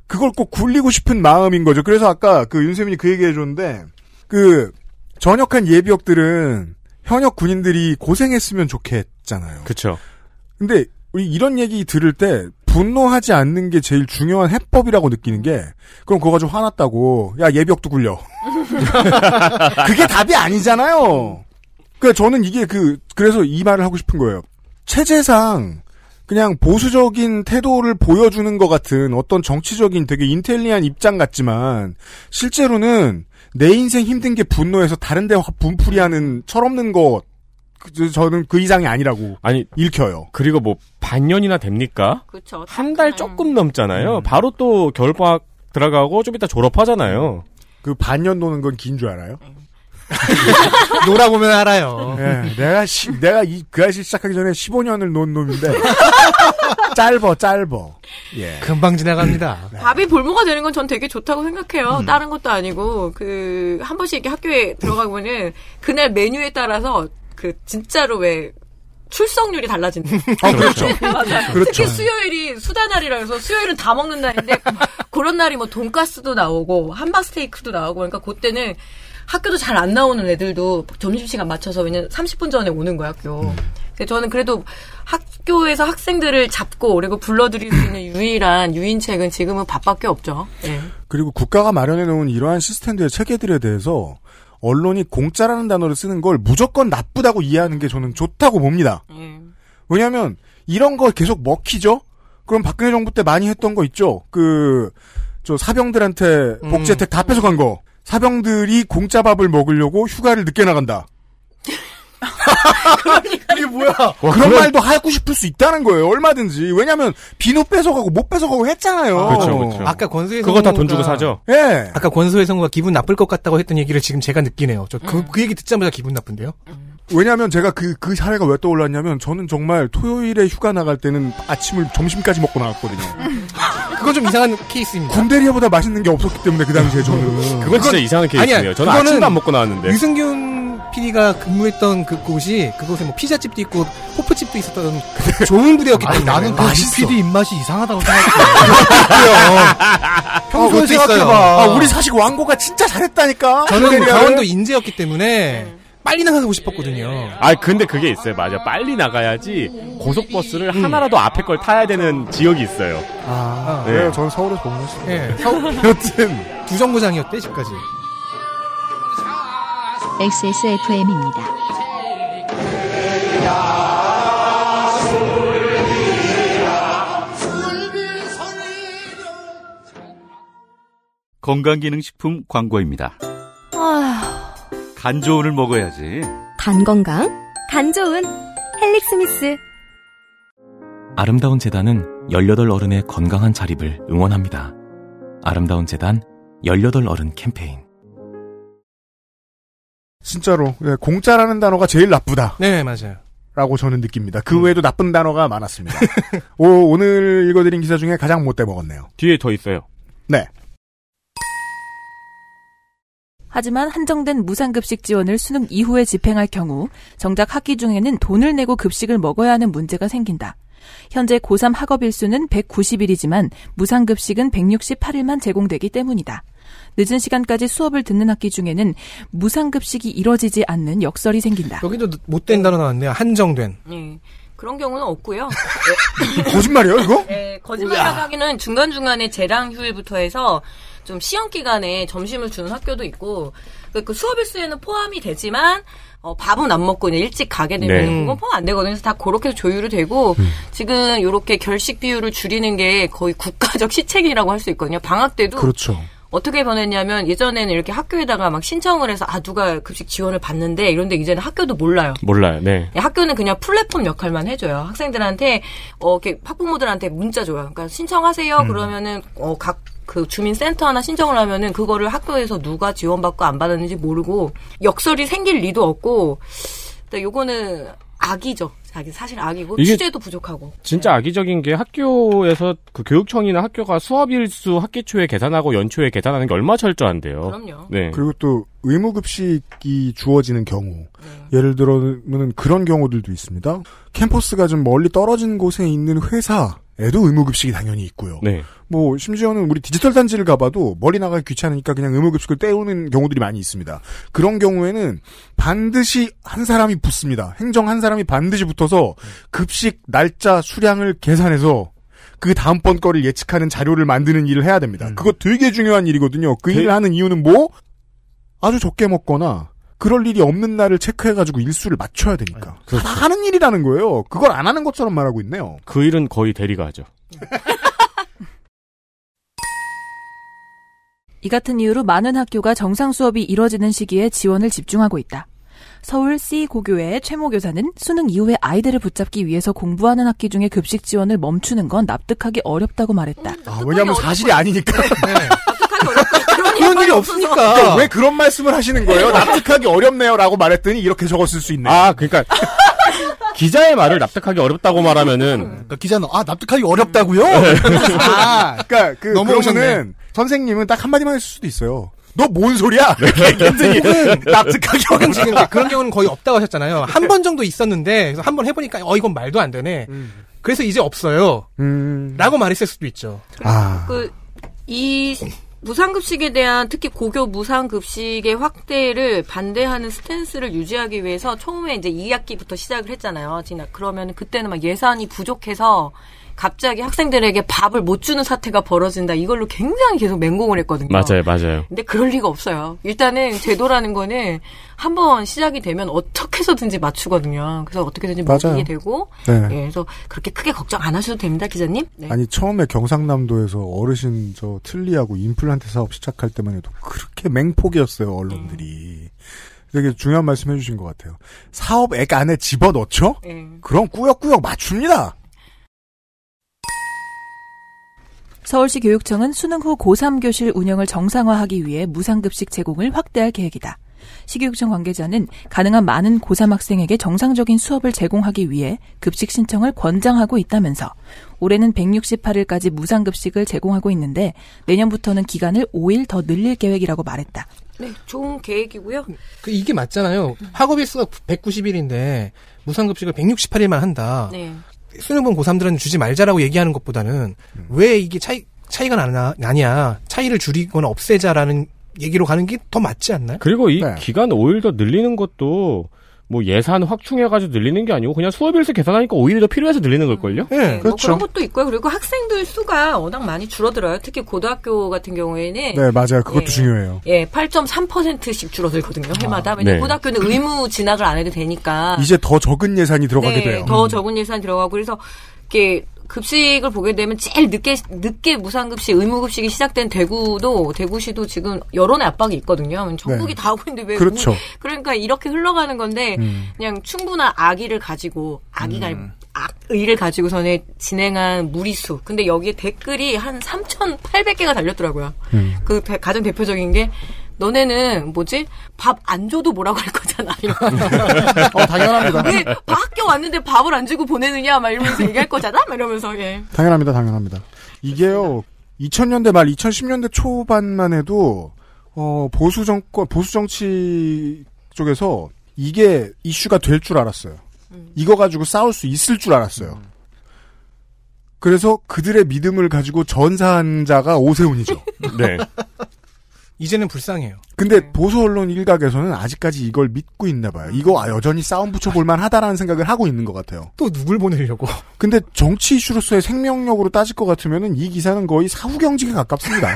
그걸 꼭 굴리고 싶은 마음인 거죠. 그래서 아까 그 윤세민이 그 얘기 해 줬는데, 그, 전역한 예비역들은 현역 군인들이 고생했으면 좋겠잖아요. 그쵸. 근데 우리 이런 얘기 들을 때 분노하지 않는 게 제일 중요한 해법이라고 느끼는 게, 그럼 그거 가지고 화났다고, 야, 예비역도 굴려. 그게 답이 아니잖아요. 그러니까 저는 이게 그 그래서 이 말을 하고 싶은 거예요. 체제상 그냥 보수적인 태도를 보여주는 것 같은 어떤 정치적인 되게 인텔리한 입장 같지만 실제로는 내 인생 힘든 게 분노해서 다른 데 분풀이하는 철없는 것 그, 저는 그 이상이 아니라고 아니 읽혀요. 그리고 뭐 반년이나 됩니까? 그렇죠. 한 달 조금 넘잖아요. 바로 또 겨울방학 들어가고 좀 이따 졸업하잖아요. 그 반년 노는 건 긴 줄 알아요? 놀아보면 알아요. 예, 내가 시, 내가 이, 그 아시 시작하기 전에 15년을 논 놈인데 짧어 짧어. 예. 금방 지나갑니다. 밥이 볼모가 되는 건 전 되게 좋다고 생각해요. 다른 것도 아니고 그 한 번씩 이렇게 학교에 들어가 보면은 그날 메뉴에 따라서 그 진짜로 왜 출석률이 달라진다. 아, 그렇죠. 맞아. 그렇죠. 특히 수요일이 수다 날이라 해서 수요일은 다 먹는 날인데 그런 날이 뭐 돈가스도 나오고 함박 스테이크도 나오고 그러니까 그때는 학교도 잘 안 나오는 애들도 점심시간 맞춰서 왜냐면 30분 전에 오는 거야 학교. 근데 저는 그래도 학교에서 학생들을 잡고 그리고 불러들일 수 있는 유일한 유인책은 지금은 밥밖에 없죠. 예. 그리고 국가가 마련해 놓은 이러한 시스템들의 체계들에 대해서 언론이 공짜라는 단어를 쓰는 걸 무조건 나쁘다고 이해하는 게 저는 좋다고 봅니다. 왜냐하면 이런 거 계속 먹히죠. 그럼 박근혜 정부 때 많이 했던 거 있죠. 그 저 사병들한테 복지 혜택 다 뺏어간 거. 사병들이 공짜 밥을 먹으려고 휴가를 늦게 나간다. 이게 뭐야? 그런 그런- 말도 하고 싶을 수 있다는 거예요. 얼마든지. 왜냐하면 비누 뺏어가고 못 뺏어가고 했잖아요. 그렇죠, 그렇죠. 아까 권소혜 그거 다 돈 주고 사죠. 예. 아까 권소혜 성우가 기분 나쁠 것 같다고 했던 얘기를 지금 제가 느끼네요. 저그그 얘기 듣자마자 기분 나쁜데요? 왜냐하면 제가 그, 그 사례가 왜 떠올랐냐면 저는 정말 토요일에 휴가 나갈 때는 아침을 점심까지 먹고 나갔거든요. 그건 좀 이상한 케이스입니다. 군대리아보다 맛있는 게 없었기 때문에 그 당시에 저는. 그건 진짜 이상한 케이스네요. 아니야, 저는 아침도 안 먹고 나왔는데. 유승균 PD가 근무했던 그 곳이 그곳에 뭐 피자집도 있고 호프집도 있었던 좋은 부대였기 때문에 나는 그 PD 입맛이 이상하다고 생각해. 평소에 있어요. 생각해봐. 아, 우리 사실 왕고가 진짜 잘했다니까. 저는. 강원도 인재였기 때문에 빨리 나가고 싶었거든요. 아 근데 그게 있어요. 맞아. 빨리 나가야지 고속버스를 하나라도 앞에 걸 타야 되는 지역이 있어요. 아, 네. 네. 저는 서울에서 공부했어요. 예, 서울 여튼 부정거장이었대 집까지. XSFM입니다. 건강기능식품 광고입니다. 아, 간 좋은을 먹어야지. 간 건강, 간 좋은 헬릭스미스. 아름다운 재단은 18 어른의 건강한 자립을 응원합니다. 아름다운 재단 18 어른 캠페인. 진짜로 예, 공짜라는 단어가 제일 나쁘다. 네, 맞아요. 라고 저는 느낍니다. 그 외에도 나쁜 단어가 많았습니다. 오, 오늘 읽어드린 기사 중에 가장 못돼 먹었네요. 뒤에 더 있어요. 네. 하지만 한정된 무상급식 지원을 수능 이후에 집행할 경우 정작 학기 중에는 돈을 내고 급식을 먹어야 하는 문제가 생긴다. 현재 고3 학업 일수는 190일이지만 무상급식은 168일만 제공되기 때문이다. 늦은 시간까지 수업을 듣는 학기 중에는 무상급식이 이뤄지지 않는 역설이 생긴다. 여기도 못된 단어 나왔네요. 한정된. 예. 그런 경우는 없고요. 거짓말이에요, 이거? 네, 거짓말이라고 하기는 중간중간에 재량 휴일부터 해서 좀 시험 기간에 점심을 주는 학교도 있고 그, 그 수업 일수에는 포함이 되지만 어, 밥은 안 먹고 그냥 일찍 가게 되면 네. 그건 포함 안 되거든요. 그래서 다 그렇게 조율이 되고 지금 이렇게 결식 비율을 줄이는 게 거의 국가적 시책이라고 할 수 있거든요. 방학 때도 그렇죠. 어떻게 변했냐면 예전에는 이렇게 학교에다가 막 신청을 해서 아 누가 급식 지원을 받는데 이런데 이제는 학교도 몰라요. 몰라요. 네. 예, 학교는 그냥 플랫폼 역할만 해줘요. 학생들한테 어 이렇게 학부모들한테 문자 줘요. 그러니까 신청하세요. 음. 그러면은 어각 그 주민센터 하나 신청을 하면은 그거를 학교에서 누가 지원받고 안 받았는지 모르고 역설이 생길 리도 없고. 요거는 악이죠. 자기 사실 악이고 취재도 부족하고. 진짜 악의적인 게 학교에서 그 교육청이나 학교가 수업 일수 학기 초에 계산하고 연초에 계산하는 게 얼마 철저한데요. 그럼요. 네. 그리고 또 의무급식이 주어지는 경우 네. 예를 들어는 그런 경우들도 있습니다. 캠퍼스가 좀 멀리 떨어진 곳에 있는 회사에도 의무급식이 당연히 있고요. 네. 뭐 심지어는 우리 디지털 단지를 가봐도 멀리 나가기 귀찮으니까 그냥 의무급식을 떼우는 경우들이 많이 있습니다. 그런 경우에는 반드시 한 사람이 붙습니다. 행정 한 사람이 반드시 붙어서 급식 날짜 수량을 계산해서 그 다음번 거를 예측하는 자료를 만드는 일을 해야 됩니다. 그거 되게 중요한 일이거든요. 그 일을 하는 이유는 뭐? 아주 적게 먹거나 그럴 일이 없는 날을 체크해가지고 일수를 맞춰야 되니까. 그렇죠. 다 하는 일이라는 거예요. 그걸 안 하는 것처럼 말하고 있네요. 그 일은 거의 대리가 하죠. 이 같은 이유로 많은 학교가 정상 수업이 이뤄지는 시기에 지원을 집중하고 있다. 서울 C 고교의 최모 교사는 수능 이후에 아이들을 붙잡기 위해서 공부하는 학기 중에 급식 지원을 멈추는 건 납득하기 어렵다고 말했다. 아, 왜냐하면 사실이 아니니까. 그런 일이 없으니까. 그러니까 왜 그런 말씀을 하시는 거예요? 납득하기 어렵네요라고 말했더니 이렇게 적었을 수 있네. 아, 그러니까 기자의 말을 납득하기 어렵다고 말하면은 그러니까 기자는 아 납득하기 어렵다고요? 아, 그러니까 그. 그러면은 선생님은 딱 한마디만 했을 수도 있어요. 너 뭔 소리야? 이렇게 얘기했더니 납득하기 혹은 지금 어렵다. 그런 경우는 거의 없다고 하셨잖아요. 한 번 정도 있었는데 그래서 한 번 해보니까 어 이건 말도 안 되네. 그래서 이제 없어요. 음. 라고 말했을 수도 있죠. 아. 그 이 무상급식에 대한 특히 고교 무상급식의 확대를 반대하는 스탠스를 유지하기 위해서 처음에 이제 2학기부터 시작을 했잖아요. 지나 그러면 그때는 막 예산이 부족해서 갑자기 학생들에게 밥을 못 주는 사태가 벌어진다. 이걸로 굉장히 계속 맹공을 했거든요. 맞아요, 맞아요. 근데 그럴 리가 없어요. 일단은 제도라는 거는 한번 시작이 되면 어떻게 해서든지 맞추거든요. 그래서 어떻게든지. 먹이게 되고 네. 예, 그래서 그렇게 크게 걱정 안 하셔도 됩니다, 기자님. 네. 아니 처음에 경상남도에서 어르신 저 틀리하고 임플란트 사업 시작할 때만 해도 그렇게 맹폭이었어요 언론들이. 되게 중요한 말씀 해주신 것 같아요. 사업액 안에 집어넣죠? 예. 그럼 꾸역꾸역 맞춥니다. 서울시 교육청은 수능 후 고3 교실 운영을 정상화하기 위해 무상급식 제공을 확대할 계획이다. 시교육청 관계자는 가능한 많은 고3 학생에게 정상적인 수업을 제공하기 위해 급식 신청을 권장하고 있다면서 올해는 168일까지 무상급식을 제공하고 있는데 내년부터는 기간을 5일 더 늘릴 계획이라고 말했다. 네, 좋은 계획이고요. 그 이게 맞잖아요. 학업 일수가 190일인데 무상급식을 168일만 한다. 네. 수능 본 고3들은 주지 말자라고 얘기하는 것보다는 왜 이게 차이 차이가 나냐, 나냐 차이를 줄이거나 없애자라는 얘기로 가는 게 더 맞지 않나요? 그리고 이 네. 기간 오히려 더 늘리는 것도 뭐 예산 확충해가지고 늘리는 게 아니고 그냥 수업일수 계산하니까 오히려 더 필요해서 늘리는 걸걸요? 네, 뭐 그런 것도 있고요. 그리고 학생들 수가 워낙 많이 줄어들어요. 특히 고등학교 같은 경우에는 네, 맞아요. 그것도 예. 중요해요. 예, 8.3%씩 줄어들거든요. 해마다. 왜냐면 네. 고등학교는 의무 진학을 안 해도 되니까. 이제 더 적은 예산이 들어가게 네, 돼요. 더 적은 예산 들어가고 그래서 이렇게 급식을 보게 되면 제일 늦게 늦게 무상급식 의무급식이 시작된 대구도 대구시도 지금 여론의 압박이 있거든요. 전국이 네. 다 하고 있는데 왜 그렇죠. 우- 그러니까 이렇게 흘러가는 건데 음. 그냥 충분한 아기를 가지고 아기가 악의를 가지고선에 진행한 무리수. 근데 여기에 댓글이 한 3,800개가 달렸더라고요. 음. 그 대- 가장 대표적인 게 너네는 뭐지 밥 안 줘도 뭐라고 할 거잖아. 어, 당연합니다. 왜 학교 왔는데 밥을 안 주고 보내느냐 막 이러면서 얘기할 거잖아. 막 이러면서 예. 당연합니다, 당연합니다. 이게요, 2000년대 말, 2010년대 초반만 해도, 어, 보수 정권, 보수 정치 쪽에서 이게 이슈가 될 줄 알았어요. 이거 가지고 싸울 수 있을 줄 알았어요. 그래서 그들의 믿음을 가지고 전사한 자가 오세훈이죠. 네. 이제는 불쌍해요. 근데 보수 언론 일각에서는 아직까지 이걸 믿고 있나 봐요. 이거 아, 여전히 싸움 붙여볼 만 하다라는 생각을 하고 있는 것 같아요. 또 누굴 보내려고? 근데 정치 이슈로서의 생명력으로 따질 것 같으면은 이 기사는 거의 사후 경직에 가깝습니다.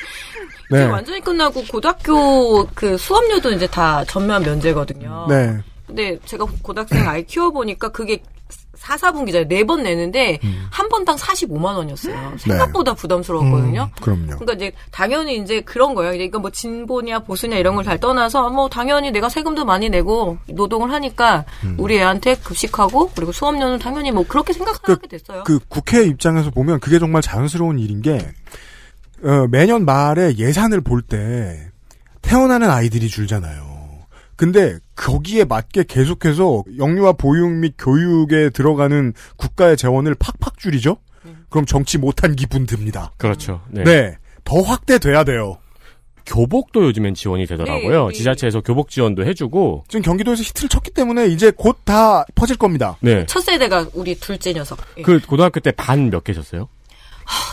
네. 지금 완전히 끝나고 고등학교 그 수업료도 이제 다 전면 면제거든요. 네. 근데 제가 고등학생 아이 키워보니까 그게 4, 4분기잖아요. 네번 내는데 한 번당 45만 원이었어요. 생각보다 부담스러웠거든요. 음, 그럼요. 그러니까 이제 당연히 이제 그런 거예요. 이거 뭐 진보냐 보수냐 이런 걸 잘 떠나서 뭐 당연히 내가 세금도 많이 내고 노동을 하니까 음. 우리 애한테 급식하고 그리고 수업료는 당연히 뭐 그렇게 생각하게 됐어요. 그 국회 입장에서 보면 그게 정말 자연스러운 일인 게 어, 매년 말에 예산을 볼 때 태어나는 아이들이 줄잖아요. 근데 거기에 맞게 계속해서 영유아 보육 및 교육에 들어가는 국가의 재원을 팍팍 줄이죠. 그럼 정치 못한 기분 듭니다. 그렇죠. 네. 네. 더 확대돼야 돼요. 교복도 요즘엔 지원이 되더라고요. 네, 네. 지자체에서 교복 지원도 해주고. 지금 경기도에서 히트를 쳤기 때문에 이제 곧 다 퍼질 겁니다. 네. 첫 세대가 우리 둘째 녀석. 예. 그 고등학교 때 반 몇 개셨어요?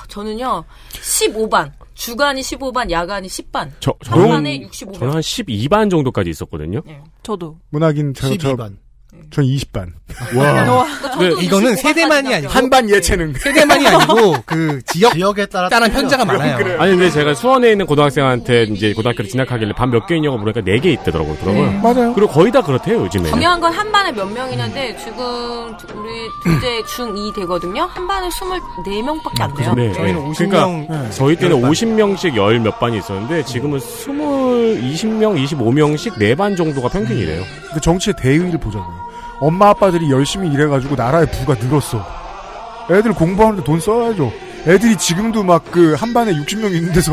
저는요 15반. 주간이 15반 야간이 10반. 저, 한 저는, 반에 65반. 저는 한 12반 정도까지 있었거든요. 저도. 문학인 저, 저, 12반. 전 20반. 와. 네, 이거는 세대만이 아니고 한반 예체능. 세대만이 아니고 그 지역 지역에 따라 따른 편차가 많아요. 아니 근데 제가 수원에 있는 고등학생한테 이제 고등학교를 진학하길래 반 몇 개 있냐고 물으니까 네 개 있더라고요. 네. 맞아요. 그리고 거의 다 그렇대요 요즘에. 중요한 건 한 반에 몇 명이냐인데 지금 우리 둘째 중2 되거든요. 한 반에 24명밖에 안 돼요. 네. 그러니까 네. 저희 때는 50명씩 열 몇 반이 있었는데 지금은 20, 20명, 25명씩 네 반 정도가 평균이래요. 그 정치의 대의를 보자고요. 엄마 아빠들이 열심히 일해가지고 나라의 부가 늘었어. 애들 공부하는데 돈 써야죠. 애들이 지금도 막 그 한 반에 60명 있는 데서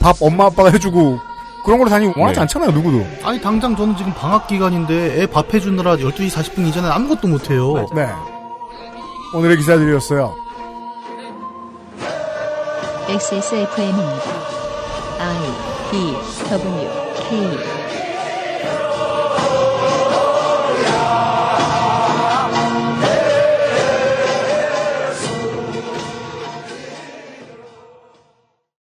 밥 엄마 아빠가 해주고 그런 걸로 다니고 원하지 네. 않잖아요, 누구도. 아니 당장 저는 지금 방학 기간인데 애 밥 해주느라 12시 40분 이전에 아무것도 못해요. 네. 오늘의 기사들이었어요. XSFM입니다. I D W K